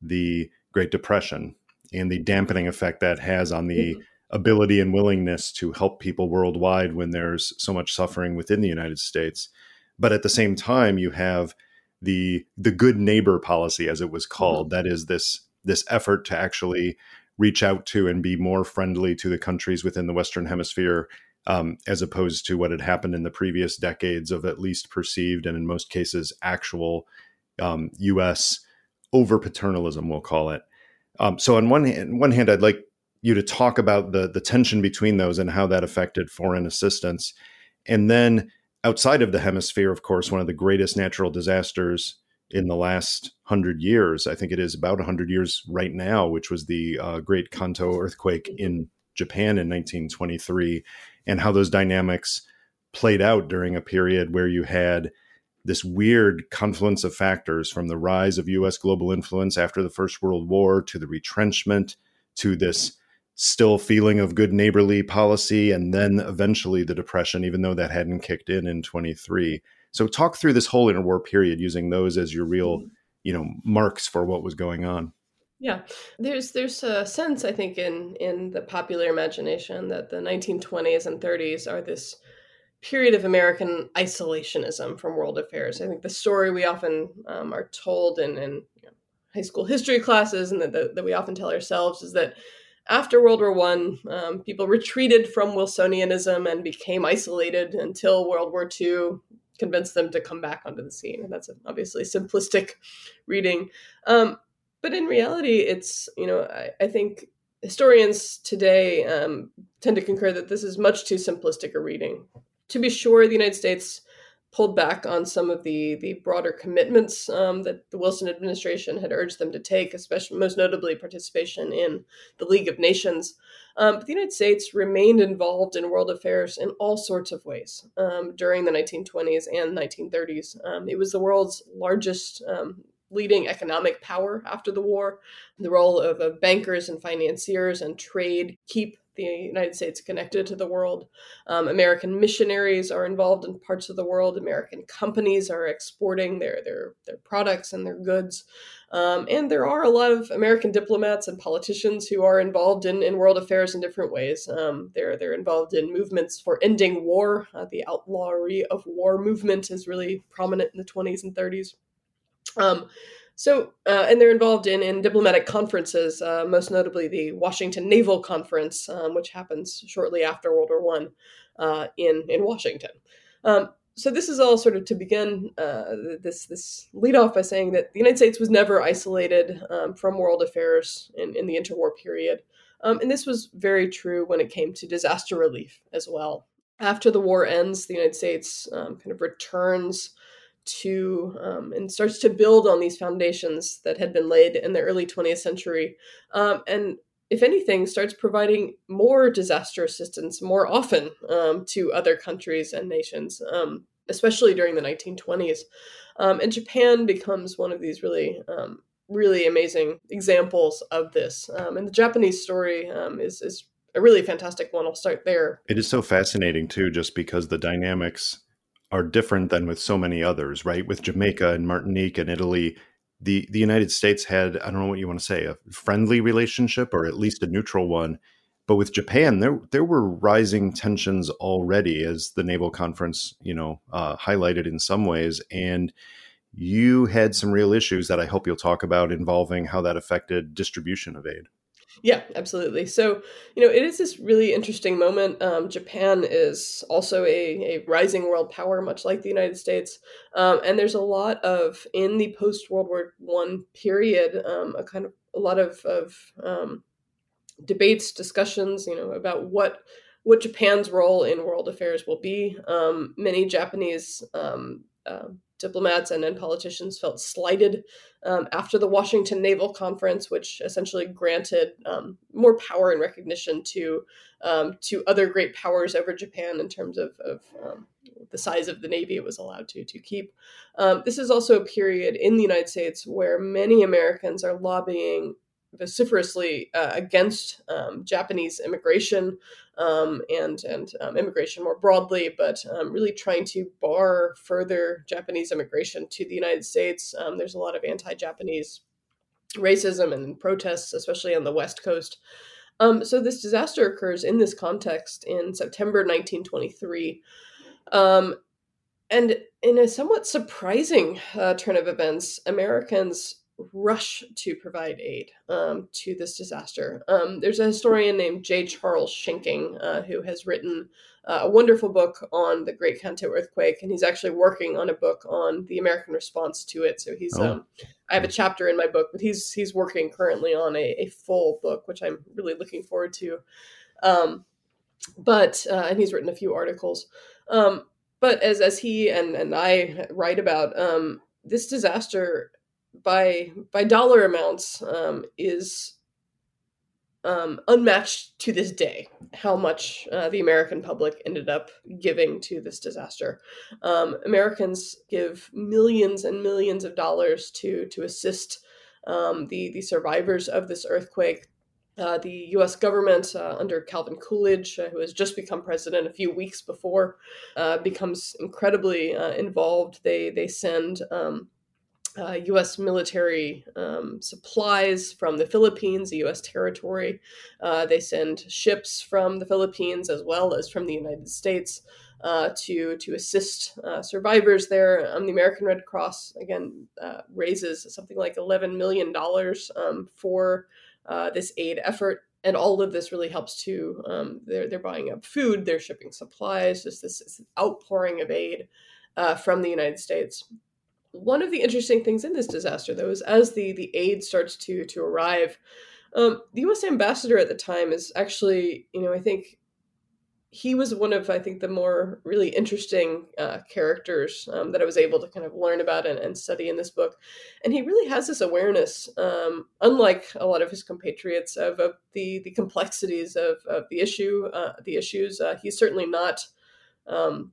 the Great Depression, and the dampening effect that has on the mm-hmm. ability and willingness to help people worldwide when there's so much suffering within the United States. But at the same time, you have the the good neighbor policy, as it was called. Mm-hmm. That is this this effort to actually reach out to and be more friendly to the countries within the Western Hemisphere, um, as opposed to what had happened in the previous decades of at least perceived and in most cases actual um, U.S. over paternalism, we'll call it. Um, so on one hand, one hand, I'd like you to talk about the the tension between those and how that affected foreign assistance, and then outside of the hemisphere, of course, one of the greatest natural disasters in the last hundred years. I think it is about hundred years right now, which was the uh, Great Kanto earthquake in Japan in 1923, and how those dynamics played out during a period where you had this weird confluence of factors from the rise of US global influence after the First World War to the retrenchment to this still feeling of good neighborly policy and then eventually the depression even though that hadn't kicked in in 23 so talk through this whole interwar period using those as your real mm-hmm. you know marks for what was going on. Yeah. There's there's a sense i think in in the popular imagination that the 1920s and 30s are this period of American isolationism from world affairs. I think the story we often um, are told in, in you know, high school history classes and that, that, we often tell ourselves is that after World War One, um, people retreated from Wilsonianism and became isolated until World War Two convinced them to come back onto the scene. And that's obviously simplistic reading. Um, but in reality, it's, you know, I, I think historians today um, tend to concur that this is much too simplistic a reading to be sure, the United States pulled back on some of the the broader commitments um, that the Wilson administration had urged them to take, especially most notably participation in the League of Nations. Um, but the United States remained involved in world affairs in all sorts of ways um, during the 1920s and 1930s. Um, it was the world's largest um, leading economic power after the war. The role of, of bankers and financiers and trade keep the United States connected to the world. Um, American missionaries are involved in parts of the world. American companies are exporting their their their products and their goods. Um, and there are a lot of American diplomats and politicians who are involved in, in world affairs in different ways. Um, they're they're involved in movements for ending war. Uh, the outlawry of war movement is really prominent in the 20s and 30s. So, uh, and they're involved in, in diplomatic conferences, uh, most notably the Washington Naval Conference, um, which happens shortly after World War One uh, in in Washington. Um, so this is all sort of to begin uh, this this lead off by saying that the United States was never isolated um, from world affairs in, in the interwar period, um, and this was very true when it came to disaster relief as well. After the war ends, the United States um, kind of returns to um, and starts to build on these foundations that had been laid in the early 20th century, um, and if anything, starts providing more disaster assistance more often um, to other countries and nations, um, especially during the 1920s. Um, and Japan becomes one of these really, um, really amazing examples of this. And the Japanese story is, is a really fantastic one. I'll start there. It is so fascinating, too, just because the dynamics are different than with so many others, right? With Jamaica and Martinique and Italy, the the United States had I don't know what you want to say a friendly relationship or at least a neutral one, but with Japan there there were rising tensions already as the naval conference you know uh, highlighted in some ways, and you had some real issues that I hope you'll talk about involving how that affected distribution of aid. Yeah, absolutely. So, you know, it is this really interesting moment. Um, Japan is also a, a rising world power, much like the United States. Um, and there's a lot of, in the post World War One period, um, a kind of a lot of, of um, debates, discussions, you know, about what what Japan's role in world affairs will be. Um, many Japanese um, uh, diplomats and, and politicians felt slighted um, after the Washington Naval Conference, which essentially granted um, more power and recognition to um, to other great powers over Japan in terms of, of um, the size of the navy it was allowed to to keep. Um, this is also a period in the United States where many Americans are lobbying vociferously uh, against um, Japanese immigration um, and and um, immigration more broadly, but um, really trying to bar further Japanese immigration to the United States. Um, there's a lot of anti-Japanese racism and protests, especially on the West Coast. Um, so this disaster occurs in this context in September 1923. and in a somewhat surprising uh, turn of events, Americans rush to provide aid um, to this disaster. Um, there's a historian named J. Charles Schencking uh, who has written uh, a wonderful book on the Great Kanto earthquake, and he's actually working on a book on the American response to it. So he's, oh. um, I have a chapter in my book, but he's he's working currently on a, a full book, which I'm really looking forward to. Um, but uh, and he's written a few articles. Um, but as as he and and I write about, um, this disaster by by dollar amounts um, is um, unmatched to this day. How much uh, the American public ended up giving to this disaster. Um, Americans give millions and millions of dollars to to assist um, the the survivors of this earthquake. Uh, the U.S. government, uh, under Calvin Coolidge, uh, who has just become president a few weeks before, uh, becomes incredibly uh, involved. They they send um, uh, U.S. military um, supplies from the Philippines, the U.S. territory. Uh, they send ships from the Philippines as well as from the United States uh, to to assist uh, survivors there. Um, the American Red Cross again uh, raises something like eleven million dollars um, for uh, this aid effort. And all of this really helps to um, they're they're buying up food, they're shipping supplies, just this, this outpouring of aid from the United States one of the interesting things in this disaster, though, is as the the aid starts to to arrive, um, the U.S. ambassador at the time is actually, you know, I think he was one of I think the more really interesting uh, characters um, that I was able to kind of learn about and, and, study in this book, and he really has this awareness, um, unlike a lot of his compatriots, of, of the the complexities of, of the issue, uh, the issues. Uh, he's certainly not. Um,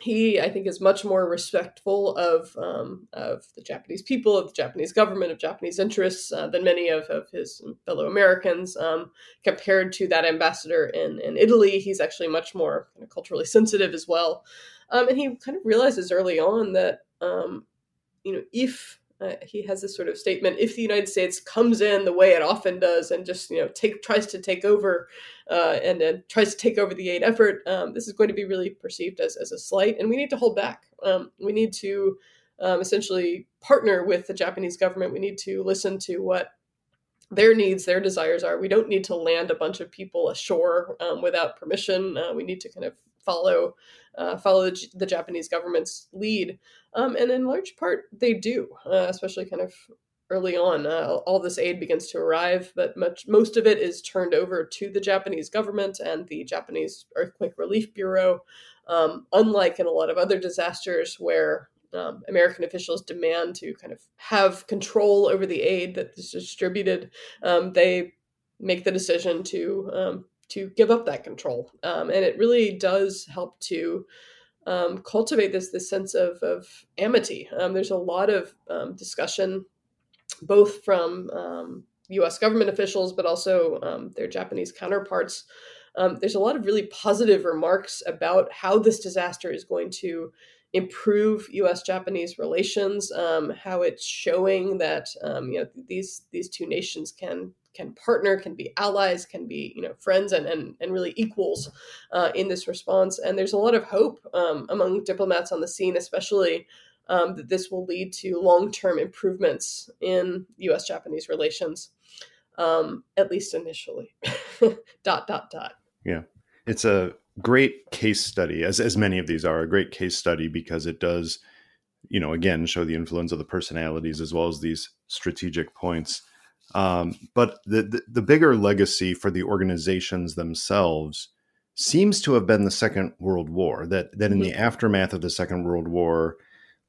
he, I think, is much more respectful of um, of the Japanese people, of the Japanese government, of Japanese interests uh, than many of, of his fellow Americans. Um, compared to that ambassador in, in Italy, he's actually much more kind of culturally sensitive as well. Um, and he kind of realizes early on that um, you know if uh, he has this sort of statement if the united states comes in the way it often does and just you know take tries to take over uh, and, and tries to take over the aid effort um, this is going to be really perceived as, as a slight and we need to hold back um, we need to um, essentially partner with the Japanese government. We need to listen to what their needs, their desires are. We don't need to land a bunch of people ashore um, without permission. Uh, we need to kind of follow uh, follow the, Japanese government's lead, um, and in large part they do, uh, especially kind of early on. Uh, all this aid begins to arrive, but much most of it is turned over to the Japanese government and the Japanese Earthquake Relief Bureau. Um, unlike in a lot of other disasters where um, American officials demand to kind of have control over the aid that is distributed, um, they make the decision to um, to give up that control, um, and it really does help to um, cultivate this this sense of of amity. Um, there's a lot of discussion, both from U.S. government officials, but also their Japanese counterparts. there's a lot of really positive remarks about how this disaster is going to improve U.S. Japanese relations, um, how it's showing that um, you know these these two nations can can partner, can be allies, can be you know friends and and, and really equals uh, in this response. And there's a lot of hope um, among diplomats on the scene, especially. Um, that this will lead to long-term improvements in U.S.-Japanese relations, um, at least initially. dot dot dot. Yeah, it's a great case study, as as many of these are, a great case study because it does, you know, again show the influence of the personalities as well as these strategic points. Um, but the, the, the bigger legacy for the organizations themselves seems to have been the Second World War. That that in the mm-hmm. aftermath of the Second World War,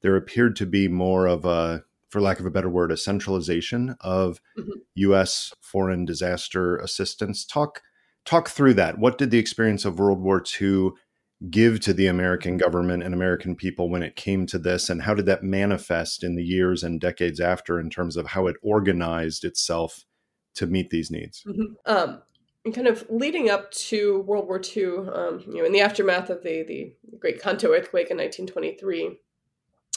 there appeared to be more of a, for lack of a better word, a centralization of mm-hmm. U.S. foreign disaster assistance. Talk talk through that. What did the experience of World War II give to the American government and American people when it came to this? And how did that manifest in the years and decades after in terms of how it organized itself to meet these needs? Mm-hmm. Um, and kind of leading up to World War II, um, you know, in the aftermath of the, the Great Kanto earthquake in 1923,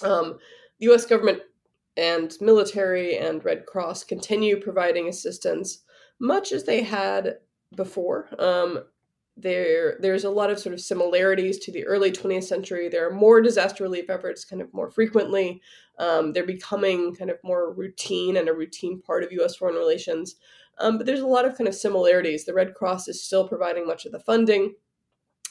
um, the U.S. government and military and Red Cross continue providing assistance, much as they had before. Um, there, there's a lot of sort of similarities to the early 20th century. There are more disaster relief efforts, kind of more frequently. Um, they're becoming kind of more routine and a routine part of U.S. foreign relations. Um, but there's a lot of kind of similarities. The Red Cross is still providing much of the funding,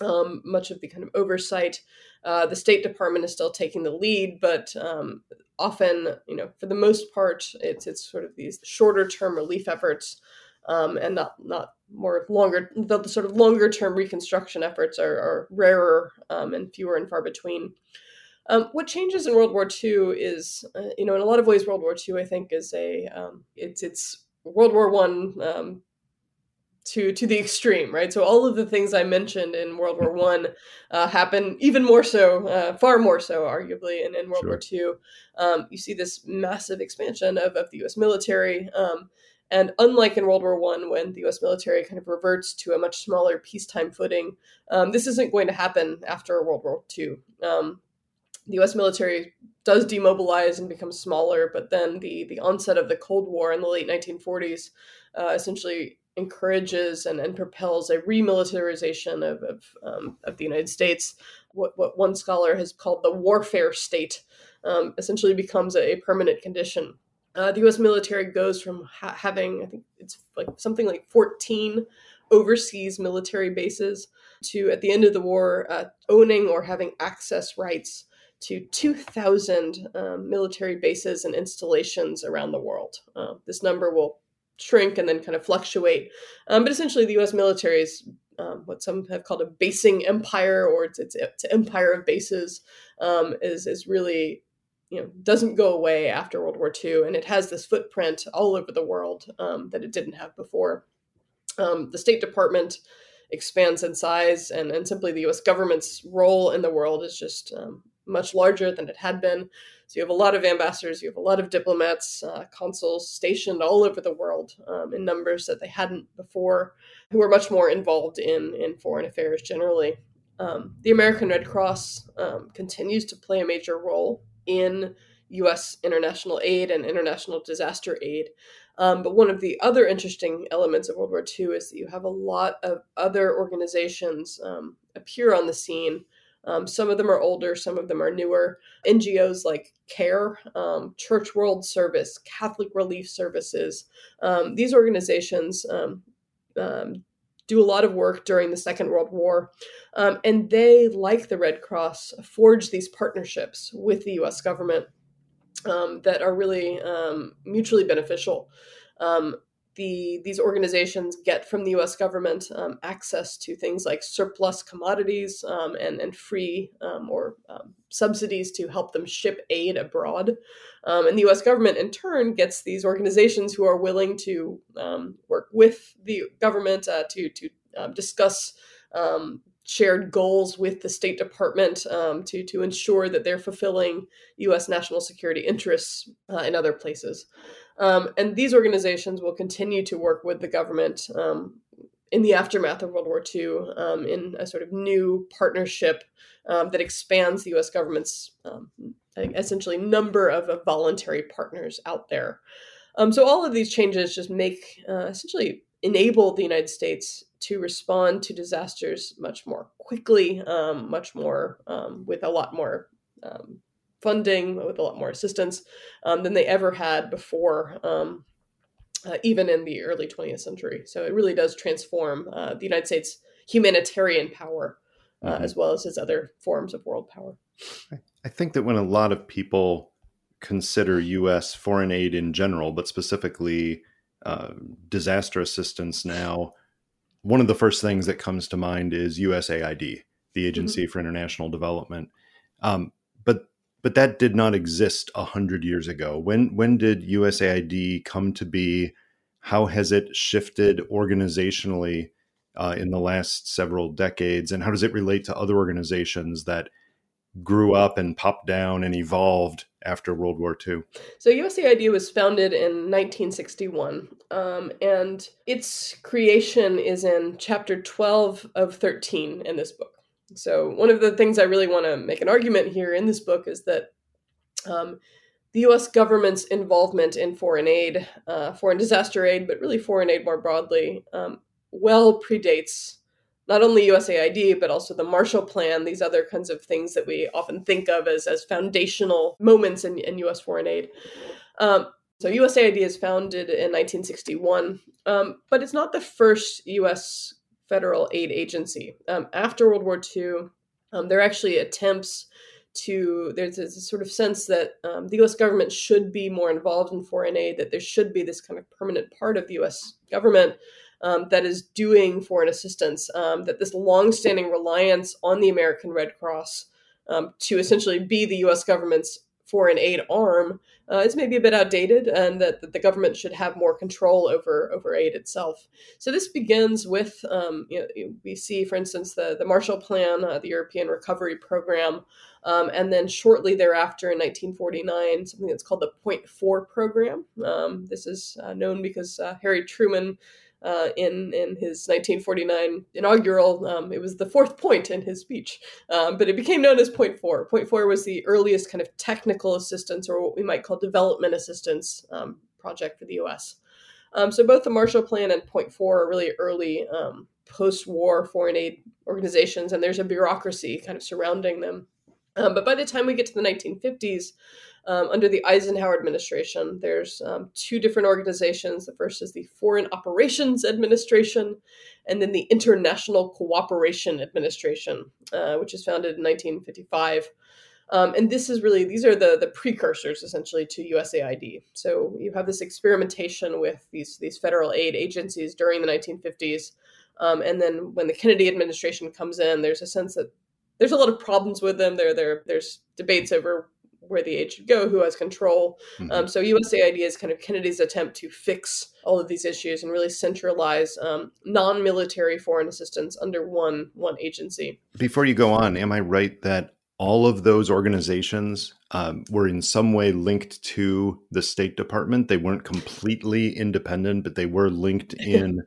um, much of the kind of oversight. Uh, the State Department is still taking the lead, but um, often, you know, for the most part, it's it's sort of these shorter term relief efforts um, and not not more longer the, the, sort of longer term reconstruction efforts are, are rarer um, and fewer and far between. Um, what changes in World War II is, uh, you know, in a lot of ways, World War II I think is a um, it's it's World War One um, to to the extreme, right? So all of the things I mentioned in World War One uh, happen even more so, uh, far more so, arguably, in, in World sure. War Two. Um, you see this massive expansion of, of the U.S. military. Um, and unlike in World War One, when the U.S. military kind of reverts to a much smaller peacetime footing, um, this isn't going to happen after World War Two. Um, the U.S. military does demobilize and become smaller, but then the the onset of the Cold War in the late 1940s uh, essentially encourages and, and propels a remilitarization of of, um, of the United States. What what one scholar has called the warfare state um, essentially becomes a permanent condition uh, the U.S. military goes from ha- having, I think it's like something like 14 overseas military bases to, at the end of the war, uh, owning or having access rights to 2,000 um, military bases and installations around the world. Uh, this number will shrink and then kind of fluctuate. Um, but essentially, the U.S. military is um, what some have called a basing empire, or it's, it's, it's an empire of bases, um, is, is really you know doesn't go away after World War II, and it has this footprint all over the world um, that it didn't have before. Um, the State Department expands in size, and, and simply the U.S. government's role in the world is just um, much larger than it had been. So you have a lot of ambassadors, you have a lot of diplomats, uh, consuls stationed all over the world um, in numbers that they hadn't before, who are much more involved in in foreign affairs generally. Um, the American Red Cross um, continues to play a major role in U.S. international aid and international disaster aid. Um, but one of the other interesting elements of World War II is that you have a lot of other organizations um, appear on the scene Um, some of them are older, some of them are newer. NGOs like CARE, um, Church World Service, Catholic Relief Services, um, these organizations um, do a lot of work during the Second World War. Um, and they, like the Red Cross, forge these partnerships with the US government um, that are really um, mutually beneficial. Um, The these organizations get from the U.S. government um, access to things like surplus commodities um, and and free um, or um, subsidies to help them ship aid abroad, um, and the U.S. government in turn gets these organizations who are willing to um, work with the government uh, to to discuss. shared goals with the State Department to to ensure that they're fulfilling U.S. national security interests uh, in other places. Um, and these organizations will continue to work with the government um, in the aftermath of World War II um, in a sort of new partnership um, that expands the U.S. government's um, essentially number of, of, voluntary partners out there. Um, so all of these changes just make uh, essentially enable the United States to respond to disasters much more quickly, much more with a lot more funding, with a lot more assistance um, than they ever had before, um, uh, even in the early 20th century. So it really does transform uh, the United States humanitarian power uh, mm-hmm. as well as its other forms of world power. I think that when a lot of people consider U.S. foreign aid in general, but specifically uh, disaster assistance now, one of the first things that comes to mind is USAID, the mm-hmm. Agency mm-hmm. for International Development. Um, but that did not exist a hundred years ago. When when did USAID come to be? How has it shifted organizationally uh, in the last several decades, and how does it relate to other organizations that grew up and popped down and evolved after World War II? So USAID was founded in 1961, um, and its creation is in chapter 12 of 13 in this book. So, one of the things I really want to make an argument here in this book is that um, the US government's involvement in foreign aid, uh, foreign disaster aid, but really foreign aid more broadly, um, well predates not only USAID, but also the Marshall Plan, these other kinds of things that we often think of as, as foundational moments in, in US foreign aid. Um, so USAID is founded in 1961, um, but it's not the first US federal aid agency. Um, after World War II, um, there are actually attempts to, there's a sort of sense that um, the US government should be more involved in foreign aid, that there should be this kind of permanent part of the US government um, that is doing foreign assistance, um, that this longstanding reliance on the American Red Cross um, to essentially be the US government's foreign aid arm uh, is maybe a bit outdated and that, that, the government should have more control over over aid itself. So this begins with um, you know, we see, for instance, the the Marshall Plan, uh, the European Recovery Program, um, and then shortly thereafter in 1949, something that's called the Point Four Program. Um, this is uh, known because uh, Harry Truman uh, in in his 1949 inaugural. Um, it was the fourth point in his speech, um, but it became known as Point Four. Point Four was the earliest kind of technical assistance, or what we might call development assistance um, project for the U.S. Um, so both the Marshall Plan and Point Four are really early um, post-war foreign aid organizations, and there's a bureaucracy kind of surrounding them. Um, but by the time we get to the 1950s, um, under the Eisenhower administration, there's um, two different organizations. The first is the Foreign Operations Administration, and then the International Cooperation Administration, uh, which is founded in 1955. Um, and this is really these are the the precursors essentially to USAID. So you have this experimentation with these these federal aid agencies during the 1950s, um, and then when the Kennedy administration comes in, there's a sense that there's a lot of problems with them. There, there, there's debates over where the aid should go, who has control. Mm-hmm. Um, so USAID is kind of Kennedy's attempt to fix all of these issues and really centralize um, non-military foreign assistance under one one agency. Before you go on, am I right that all of those organizations um, were in some way linked to the State Department? They weren't completely independent, but they were linked in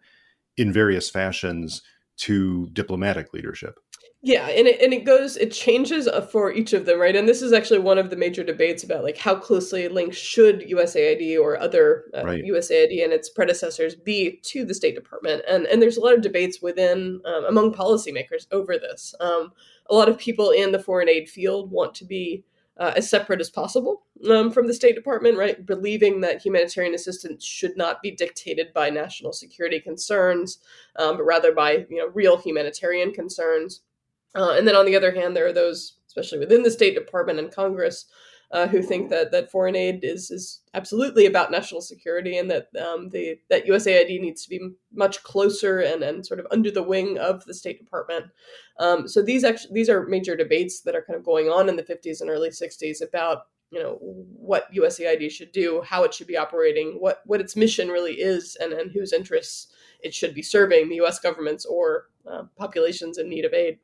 in various fashions to diplomatic leadership. Yeah, and it and it goes it changes uh, for each of them, right? And this is actually one of the major debates about like how closely linked should USAID or other uh, right. USAID and its predecessors be to the State Department, and and there's a lot of debates within um, among policymakers over this. Um, a lot of people in the foreign aid field want to be uh, as separate as possible um, from the State Department, right? Believing that humanitarian assistance should not be dictated by national security concerns, um, but rather by you know real humanitarian concerns. Uh, and then on the other hand, there are those, especially within the State Department and Congress, uh, who think that that foreign aid is is absolutely about national security and that um, the that USAID needs to be much closer and and sort of under the wing of the State Department. Um, so these actually these are major debates that are kind of going on in the 50s and early 60s about you know what USAID should do, how it should be operating, what what its mission really is, and and whose interests it should be serving, the U.S. governments or uh, populations in need of aid.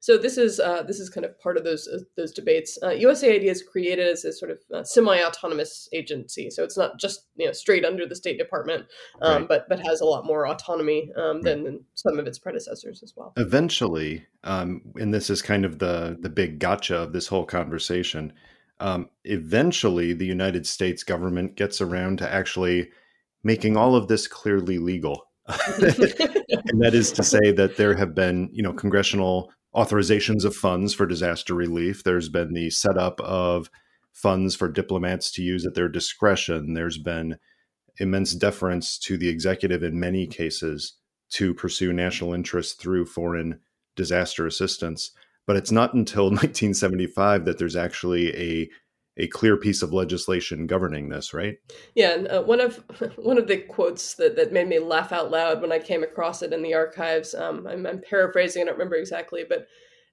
So this is uh, this is kind of part of those uh, those debates. Uh, USAID is created as a sort of uh, semi-autonomous agency, so it's not just you know straight under the State Department, um, right. but but has a lot more autonomy um, than, than, some of its predecessors as well. Eventually, um, and this is kind of the the big gotcha of this whole conversation. Um, eventually, the United States government gets around to actually making all of this clearly legal. and that is to say that there have been, you know, congressional authorizations of funds for disaster relief. There's been the setup of funds for diplomats to use at their discretion. There's been immense deference to the executive in many cases to pursue national interests through foreign disaster assistance. But it's not until 1975 that there's actually a a clear piece of legislation governing this, right? Yeah, and uh, one of one of the quotes that, that made me laugh out loud when I came across it in the archives. Um, I'm, I'm, paraphrasing; I don't remember exactly, but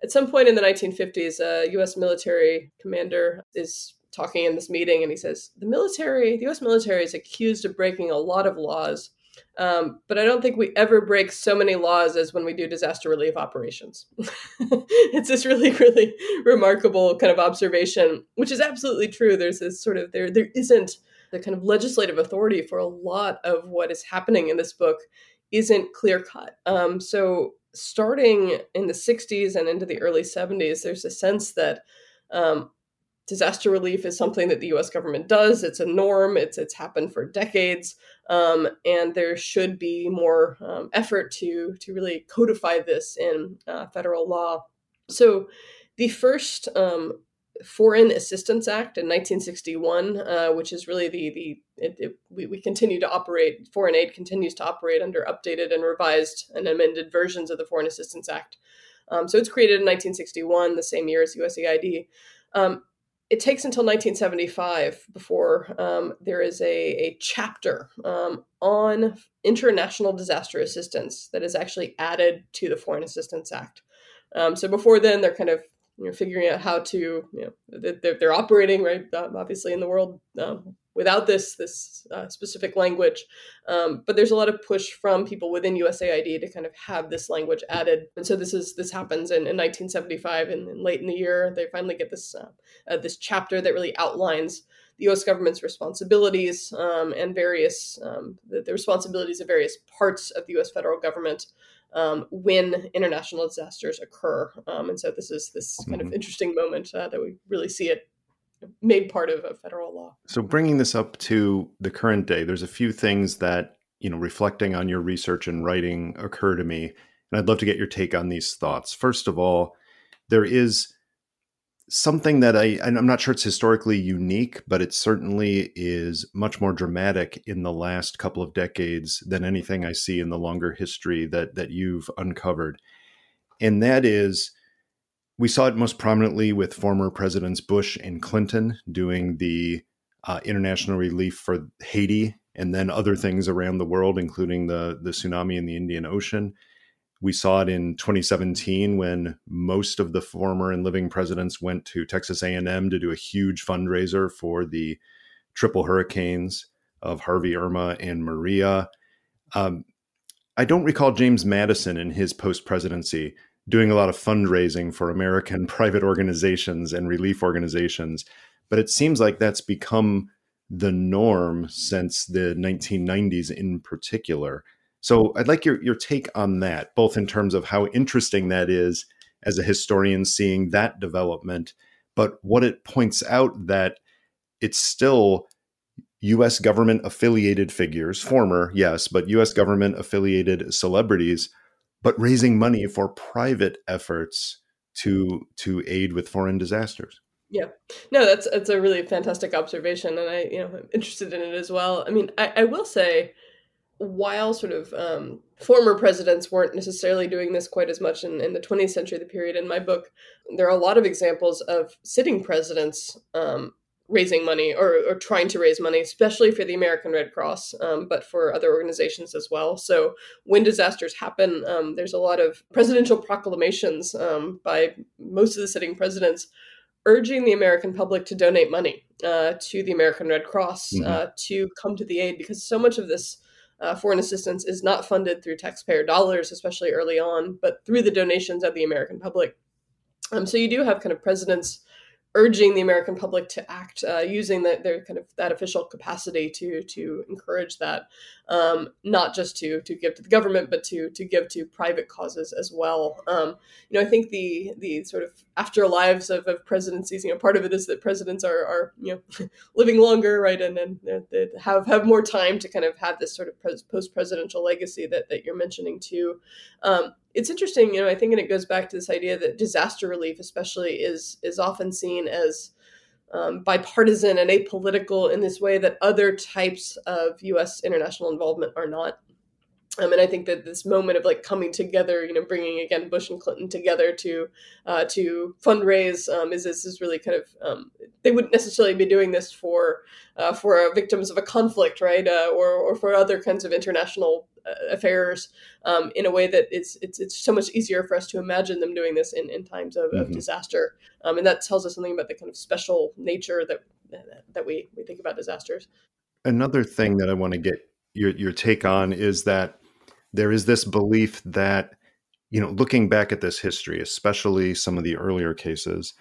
at some point in the 1950s, a U.S. military commander is talking in this meeting, and he says the military, the U.S. military, is accused of breaking a lot of laws um, but I don't think we ever break so many laws as when we do disaster relief operations. it's this really, really remarkable kind of observation, which is absolutely true. There's this sort of there there isn't the kind of legislative authority for a lot of what is happening in this book isn't clear cut. Um, so starting in the 60s and into the early 70s, there's a sense that um, disaster relief is something that the U.S. government does. It's a norm. It's it's happened for decades, um, and there should be more um, effort to to really codify this in uh, federal law. So, the first um, Foreign Assistance Act in 1961, uh, which is really the the it, it, we, we continue to operate. Foreign aid continues to operate under updated and revised and amended versions of the Foreign Assistance Act. Um, so it's created in 1961, the same year as USAID. Um, it takes until 1975 before um, there is a, a chapter um, on international disaster assistance that is actually added to the Foreign Assistance Act. Um, so before then, they're kind of you know, figuring out how to, you know, they're, they're operating, right, obviously in the world um, without this this uh, specific language. Um, but there's a lot of push from people within USAID to kind of have this language added. And so this is this happens in, in 1975, and, and late in the year they finally get this uh, uh, this chapter that really outlines the U.S. government's responsibilities um, and various um, the, the, responsibilities of various parts of the U.S. federal government. Um, when international disasters occur, um, and so this is this kind mm-hmm. of interesting moment uh, that we really see it made part of a federal law. So bringing this up to the current day, there's a few things that, you know, reflecting on your research and writing occur to me, and I'd love to get your take on these thoughts. First of all, there is something that I I'm not sure it's historically unique, but it certainly is much more dramatic in the last couple of decades than anything I see in the longer history that that you've uncovered. And that is we saw it most prominently with former presidents Bush and Clinton doing the uh, international relief for Haiti and then other things around the world, including the, the tsunami in the Indian Ocean. We saw it in 2017 when most of the former and living presidents went to Texas A&M to do a huge fundraiser for the triple hurricanes of Harvey, Irma, and Maria. Um, I don't recall James Madison in his post presidency doing a lot of fundraising for American private organizations and relief organizations. But it seems like that's become the norm since the 1990s in particular. So I'd like your, your take on that, both in terms of how interesting that is as a historian seeing that development. But what it points out that it's still US government affiliated figures, former, yes, but US government affiliated celebrities, but raising money for private efforts to to aid with foreign disasters. Yeah, no, that's that's a really fantastic observation, and I you know I'm interested in it as well. I mean, I, I will say, while sort of um, former presidents weren't necessarily doing this quite as much in, in the 20th century, the period in my book, there are a lot of examples of sitting presidents um, raising money or, or trying to raise money, especially for the American Red Cross, um, but for other organizations as well. So when disasters happen, um, there's a lot of presidential proclamations um, by most of the sitting presidents urging the American public to donate money uh, to the American Red Cross mm-hmm. uh, to come to the aid because so much of this. Uh, foreign assistance is not funded through taxpayer dollars, especially early on, but through the donations of the American public. Um, so you do have kind of presidents urging the American public to act uh, using the, their kind of that official capacity to to encourage that, um, not just to to give to the government, but to to give to private causes as well. Um, you know, I think the the sort of afterlives of, of presidencies, you know, part of it is that presidents are are you know living longer, right, and and they have have more time to kind of have this sort of post presidential legacy that that you're mentioning too. Um, it's interesting, you know, I think, and it goes back to this idea that disaster relief, especially, is is often seen as um, bipartisan and apolitical in this way that other types of U.S. international involvement are not. Um, and I think that this moment of like coming together, you know, bringing again Bush and Clinton together to uh, to fundraise um, is this is really kind of um, they wouldn't necessarily be doing this for uh, for victims of a conflict, right, uh, or or for other kinds of international uh, affairs um, in a way that it's it's it's so much easier for us to imagine them doing this in, in times of, mm-hmm. of disaster, um, and that tells us something about the kind of special nature that that we we think about disasters. Another thing that I want to get your your take on is that there is this belief that you know looking back at this history especially some of the earlier cases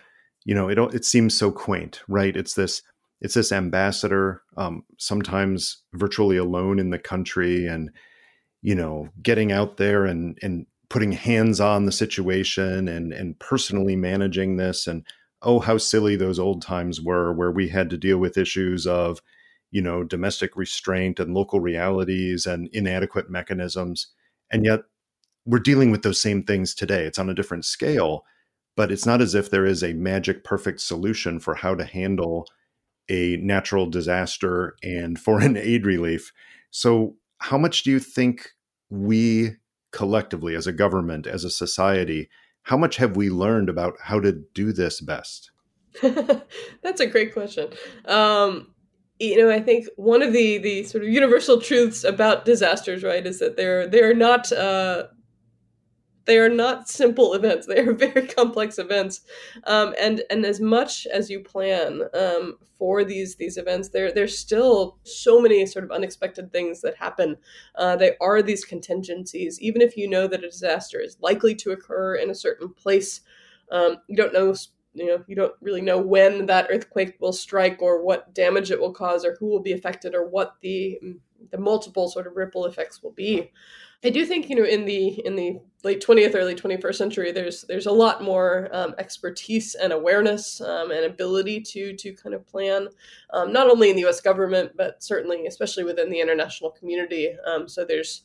you know it it seems so quaint right? It's this it's this ambassador um, sometimes virtually alone in the country and you know getting out there and and putting hands on the situation and and personally managing this. And oh how silly those old times were where we had to deal with issues of you know, domestic restraint and local realities and inadequate mechanisms. And yet we're dealing with those same things today. It's on a different scale, but it's not as if there is a magic perfect solution for how to handle a natural disaster and foreign aid relief. So, how much do you think we collectively, as a government, as a society, how much have we learned about how to do this best? That's a great question. Um, you know, I think one of the the sort of universal truths about disasters, right, is that they're they're not uh, they are not simple events. They are very complex events, um, and and as much as you plan um, for these these events, there there's still so many sort of unexpected things that happen. Uh, they are these contingencies, even if you know that a disaster is likely to occur in a certain place. Um, you don't know you know you don't really know when that earthquake will strike or what damage it will cause or who will be affected or what the the multiple sort of ripple effects will be. I do think you know in the in the late 20th early 21st century there's there's a lot more um, expertise and awareness um, and ability to to kind of plan um, not only in the us government but certainly especially within the international community. Um, so there's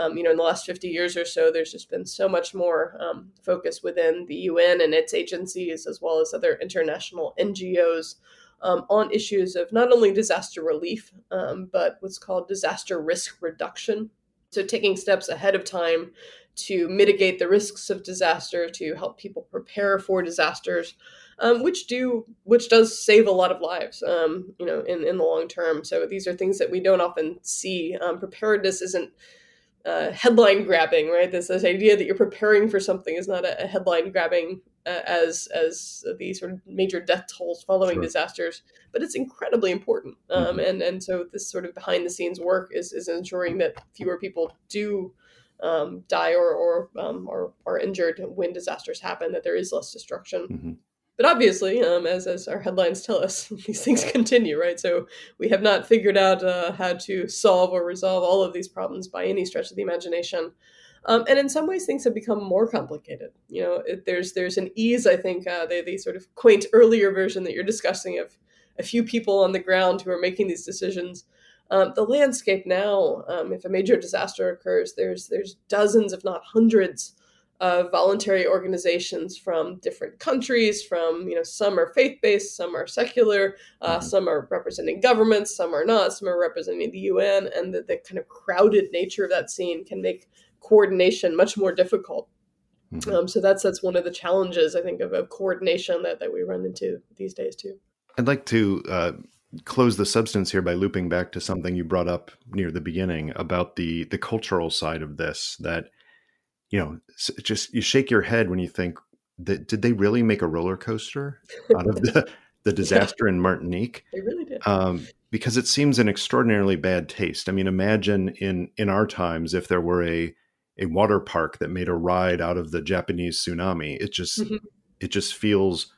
um, you know, in the last 50 years or so, there's just been so much more um, focus within the UN and its agencies, as well as other international NGOs, um, on issues of not only disaster relief, um, but what's called disaster risk reduction. So, taking steps ahead of time to mitigate the risks of disaster, to help people prepare for disasters. Um, which do which does save a lot of lives um, you know in, in the long term so these are things that we don't often see um, preparedness isn't uh, headline grabbing, right? This, this idea that you're preparing for something is not a, a headline grabbing uh, as as the sort of major death tolls following sure. disasters, but it's incredibly important. Um, mm-hmm. And and so this sort of behind the scenes work is is ensuring that fewer people do um, die or or um, or are injured when disasters happen. That there is less destruction. Mm-hmm. But obviously, um, as as our headlines tell us, these things continue, right? So we have not figured out uh, how to solve or resolve all of these problems by any stretch of the imagination. Um, and in some ways, things have become more complicated. You know, it, there's there's an ease, I think, uh, the, the sort of quaint earlier version that you're discussing of a few people on the ground who are making these decisions. Um, the landscape now, um, if a major disaster occurs, there's there's dozens, if not hundreds, of voluntary organizations from different countries from you know some are faith-based some are secular uh, mm-hmm. some are representing governments some are not some are representing the un and the, the kind of crowded nature of that scene can make coordination much more difficult mm-hmm. um, so that's that's one of the challenges i think of, of coordination that, that we run into these days too i'd like to uh, close the substance here by looping back to something you brought up near the beginning about the the cultural side of this that you know, just you shake your head when you think that did they really make a roller coaster out of the the disaster in Martinique? They really did. Um, because it seems an extraordinarily bad taste. I mean, imagine in in our times if there were a a water park that made a ride out of the Japanese tsunami. It just mm-hmm. it just feels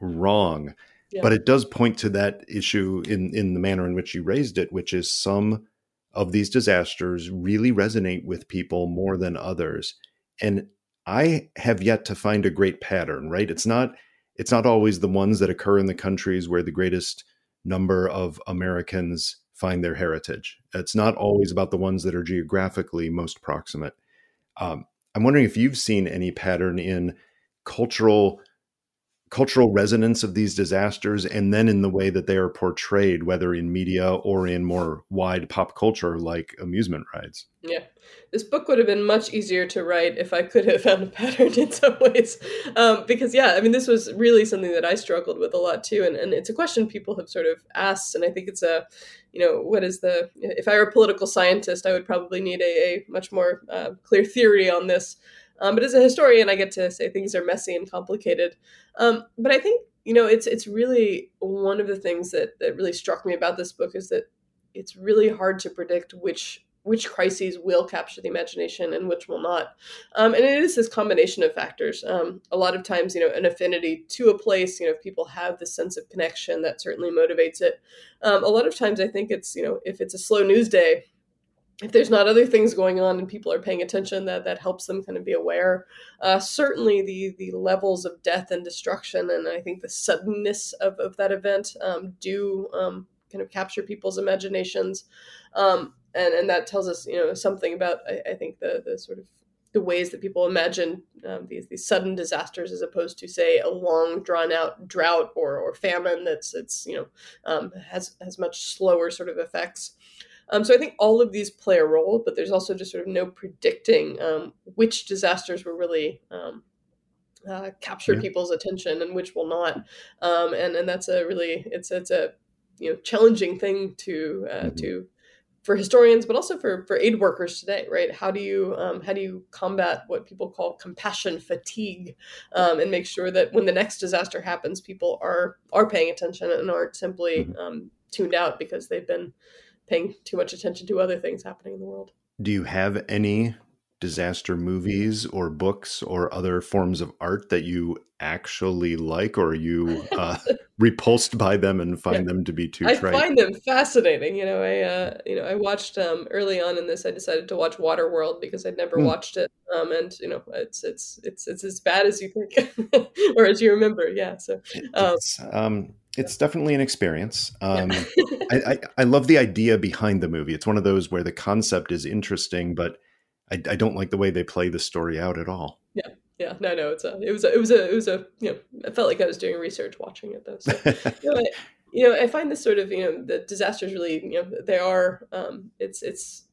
wrong. Yeah. But it does point to that issue in in the manner in which you raised it, which is some of these disasters really resonate with people more than others. And I have yet to find a great pattern, right? It's not it's not always the ones that occur in the countries where the greatest number of Americans find their heritage. It's not always about the ones that are geographically most proximate. Um, I'm wondering if you've seen any pattern in cultural cultural resonance of these disasters and then in the way that they are portrayed whether in media or in more wide pop culture like amusement rides. Yeah. This book would have been much easier to write if i could have found a pattern in some ways. Um, because yeah i mean this was really something that i struggled with a lot too and, and it's a question people have sort of asked and i think it's a you know what is the if i were a political scientist i would probably need a, a much more uh, clear theory on this um, but as a historian, I get to say things are messy and complicated. Um, but I think you know it's it's really one of the things that that really struck me about this book is that it's really hard to predict which which crises will capture the imagination and which will not. Um, and it is this combination of factors. Um, a lot of times, you know, an affinity to a place, you know, if people have this sense of connection, that certainly motivates it. Um, a lot of times, I think it's, you know, if it's a slow news day, if there's not other things going on and people are paying attention that that helps them kind of be aware. Uh, certainly the the levels of death and destruction and i think the suddenness of, of that event um, do um, kind of capture people's imaginations. Um, and and that tells us you know something about i, I think the the sort of the ways that people imagine um, these these sudden disasters as opposed to say a long drawn out drought or, or famine that's it's you know um, has has much slower sort of effects um, so I think all of these play a role, but there's also just sort of no predicting um, which disasters will really um, uh, capture yeah. people's attention and which will not. Um, and and that's a really it's it's a you know challenging thing to uh, mm-hmm. to for historians, but also for for aid workers today, right? How do you um, how do you combat what people call compassion fatigue, um, and make sure that when the next disaster happens, people are are paying attention and aren't simply mm-hmm. um, tuned out because they've been paying too much attention to other things happening in the world. Do you have any disaster movies or books or other forms of art that you actually like, or are you uh, repulsed by them and find yeah. them to be too? I find them fascinating. You know, I uh, you know I watched um, early on in this. I decided to watch Waterworld because I'd never mm. watched it, um, and you know it's it's it's it's as bad as you think or as you remember. Yeah, so. Um, um it's definitely an experience. Um, I, I, I, love the idea behind the movie. It's one of those where the concept is interesting, but I, I, don't like the way they play the story out at all. Yeah, yeah, no, no. It's a, it was, a, it was a, it was a, you know, I felt like I was doing research watching it though. So, you, know, I, you know, I find this sort of, you know, the disasters really, you know, they are, um, it's, it's,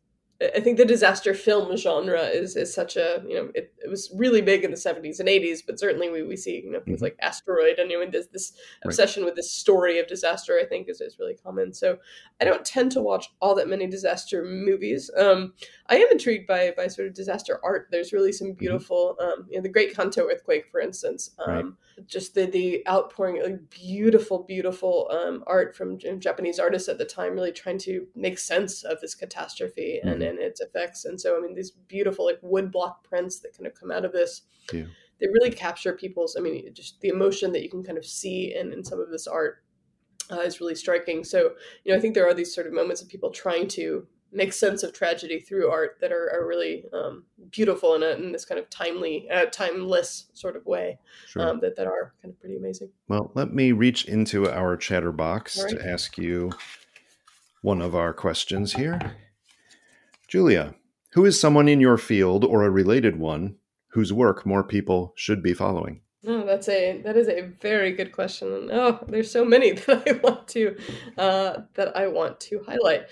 I think the disaster film genre is is such a you know it, it was really big in the seventies and eighties, but certainly we, we see you know things mm-hmm. like asteroid and you know this this obsession right. with this story of disaster I think is, is really common. So I don't tend to watch all that many disaster movies. Um, I am intrigued by by sort of disaster art. There's really some mm-hmm. beautiful mm-hmm. um, you know the Great Kanto earthquake for instance. Um, right just the the outpouring like beautiful beautiful um, art from japanese artists at the time really trying to make sense of this catastrophe mm-hmm. and, and its effects and so i mean these beautiful like wood block prints that kind of come out of this yeah. they really capture people's. I mean, just the emotion that you can kind of see in in some of this art uh, is really striking. So, you know, I think there are these sort of moments of people trying to make sense of tragedy through art that are, are really um, beautiful in, a, in this kind of timely, uh, timeless sort of way sure. um, that, that are kind of pretty amazing. Well, let me reach into our chatterbox right. to ask you one of our questions here. Julia, who is someone in your field or a related one whose work more people should be following? Oh, that's a that is a very good question. Oh, there's so many that I want to uh, that I want to highlight.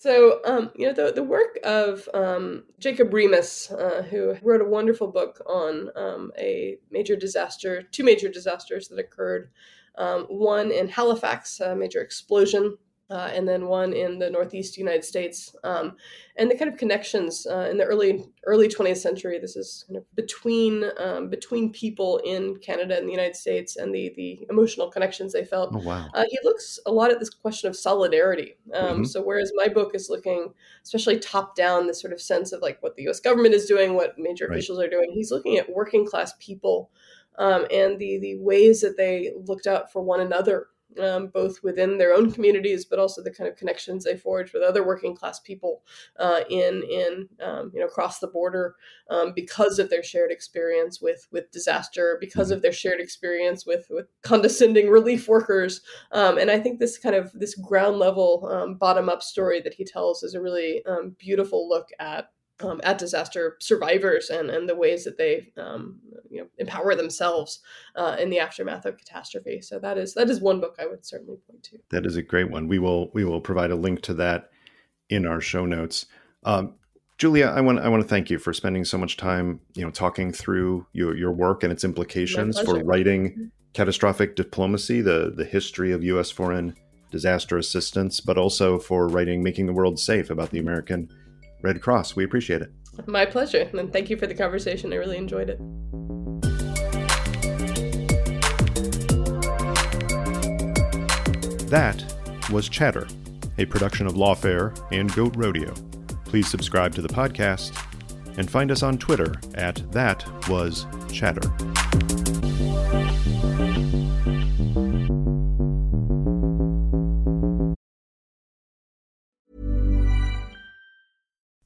So, um, you know, the, the work of um, Jacob Remes, uh, who wrote a wonderful book on um, a major disaster, two major disasters that occurred, um, one in Halifax, a major explosion uh, and then one in the Northeast United States, um, and the kind of connections uh, in the early early 20th century. This is kind of between um, between people in Canada and the United States, and the the emotional connections they felt. Oh, wow. Uh, he looks a lot at this question of solidarity. Um, mm-hmm. So whereas my book is looking, especially top down, this sort of sense of like what the U.S. government is doing, what major right. officials are doing, he's looking at working class people. Um, and the the ways that they looked out for one another um, both within their own communities, but also the kind of connections they forge with other working class people uh, in in um, you know across the border um, because of their shared experience with with disaster, because of their shared experience with with condescending relief workers, um, and I think this kind of this ground level um, bottom up story that he tells is a really um, beautiful look at um, at disaster survivors and, and the ways that they um, you know empower themselves uh, in the aftermath of catastrophe. So that is that is one book I would certainly point to. That is a great one. We will we will provide a link to that in our show notes. Um, Julia, I want I want to thank you for spending so much time you know talking through your your work and its implications for writing mm-hmm. catastrophic diplomacy, the the history of U.S. foreign disaster assistance, but also for writing making the world safe about the American Red Cross. We appreciate it. My pleasure. And thank you for the conversation. I really enjoyed it. That was Chatter, a production of Lawfare and Goat Rodeo. Please subscribe to the podcast and find us on Twitter at That Was Chatter.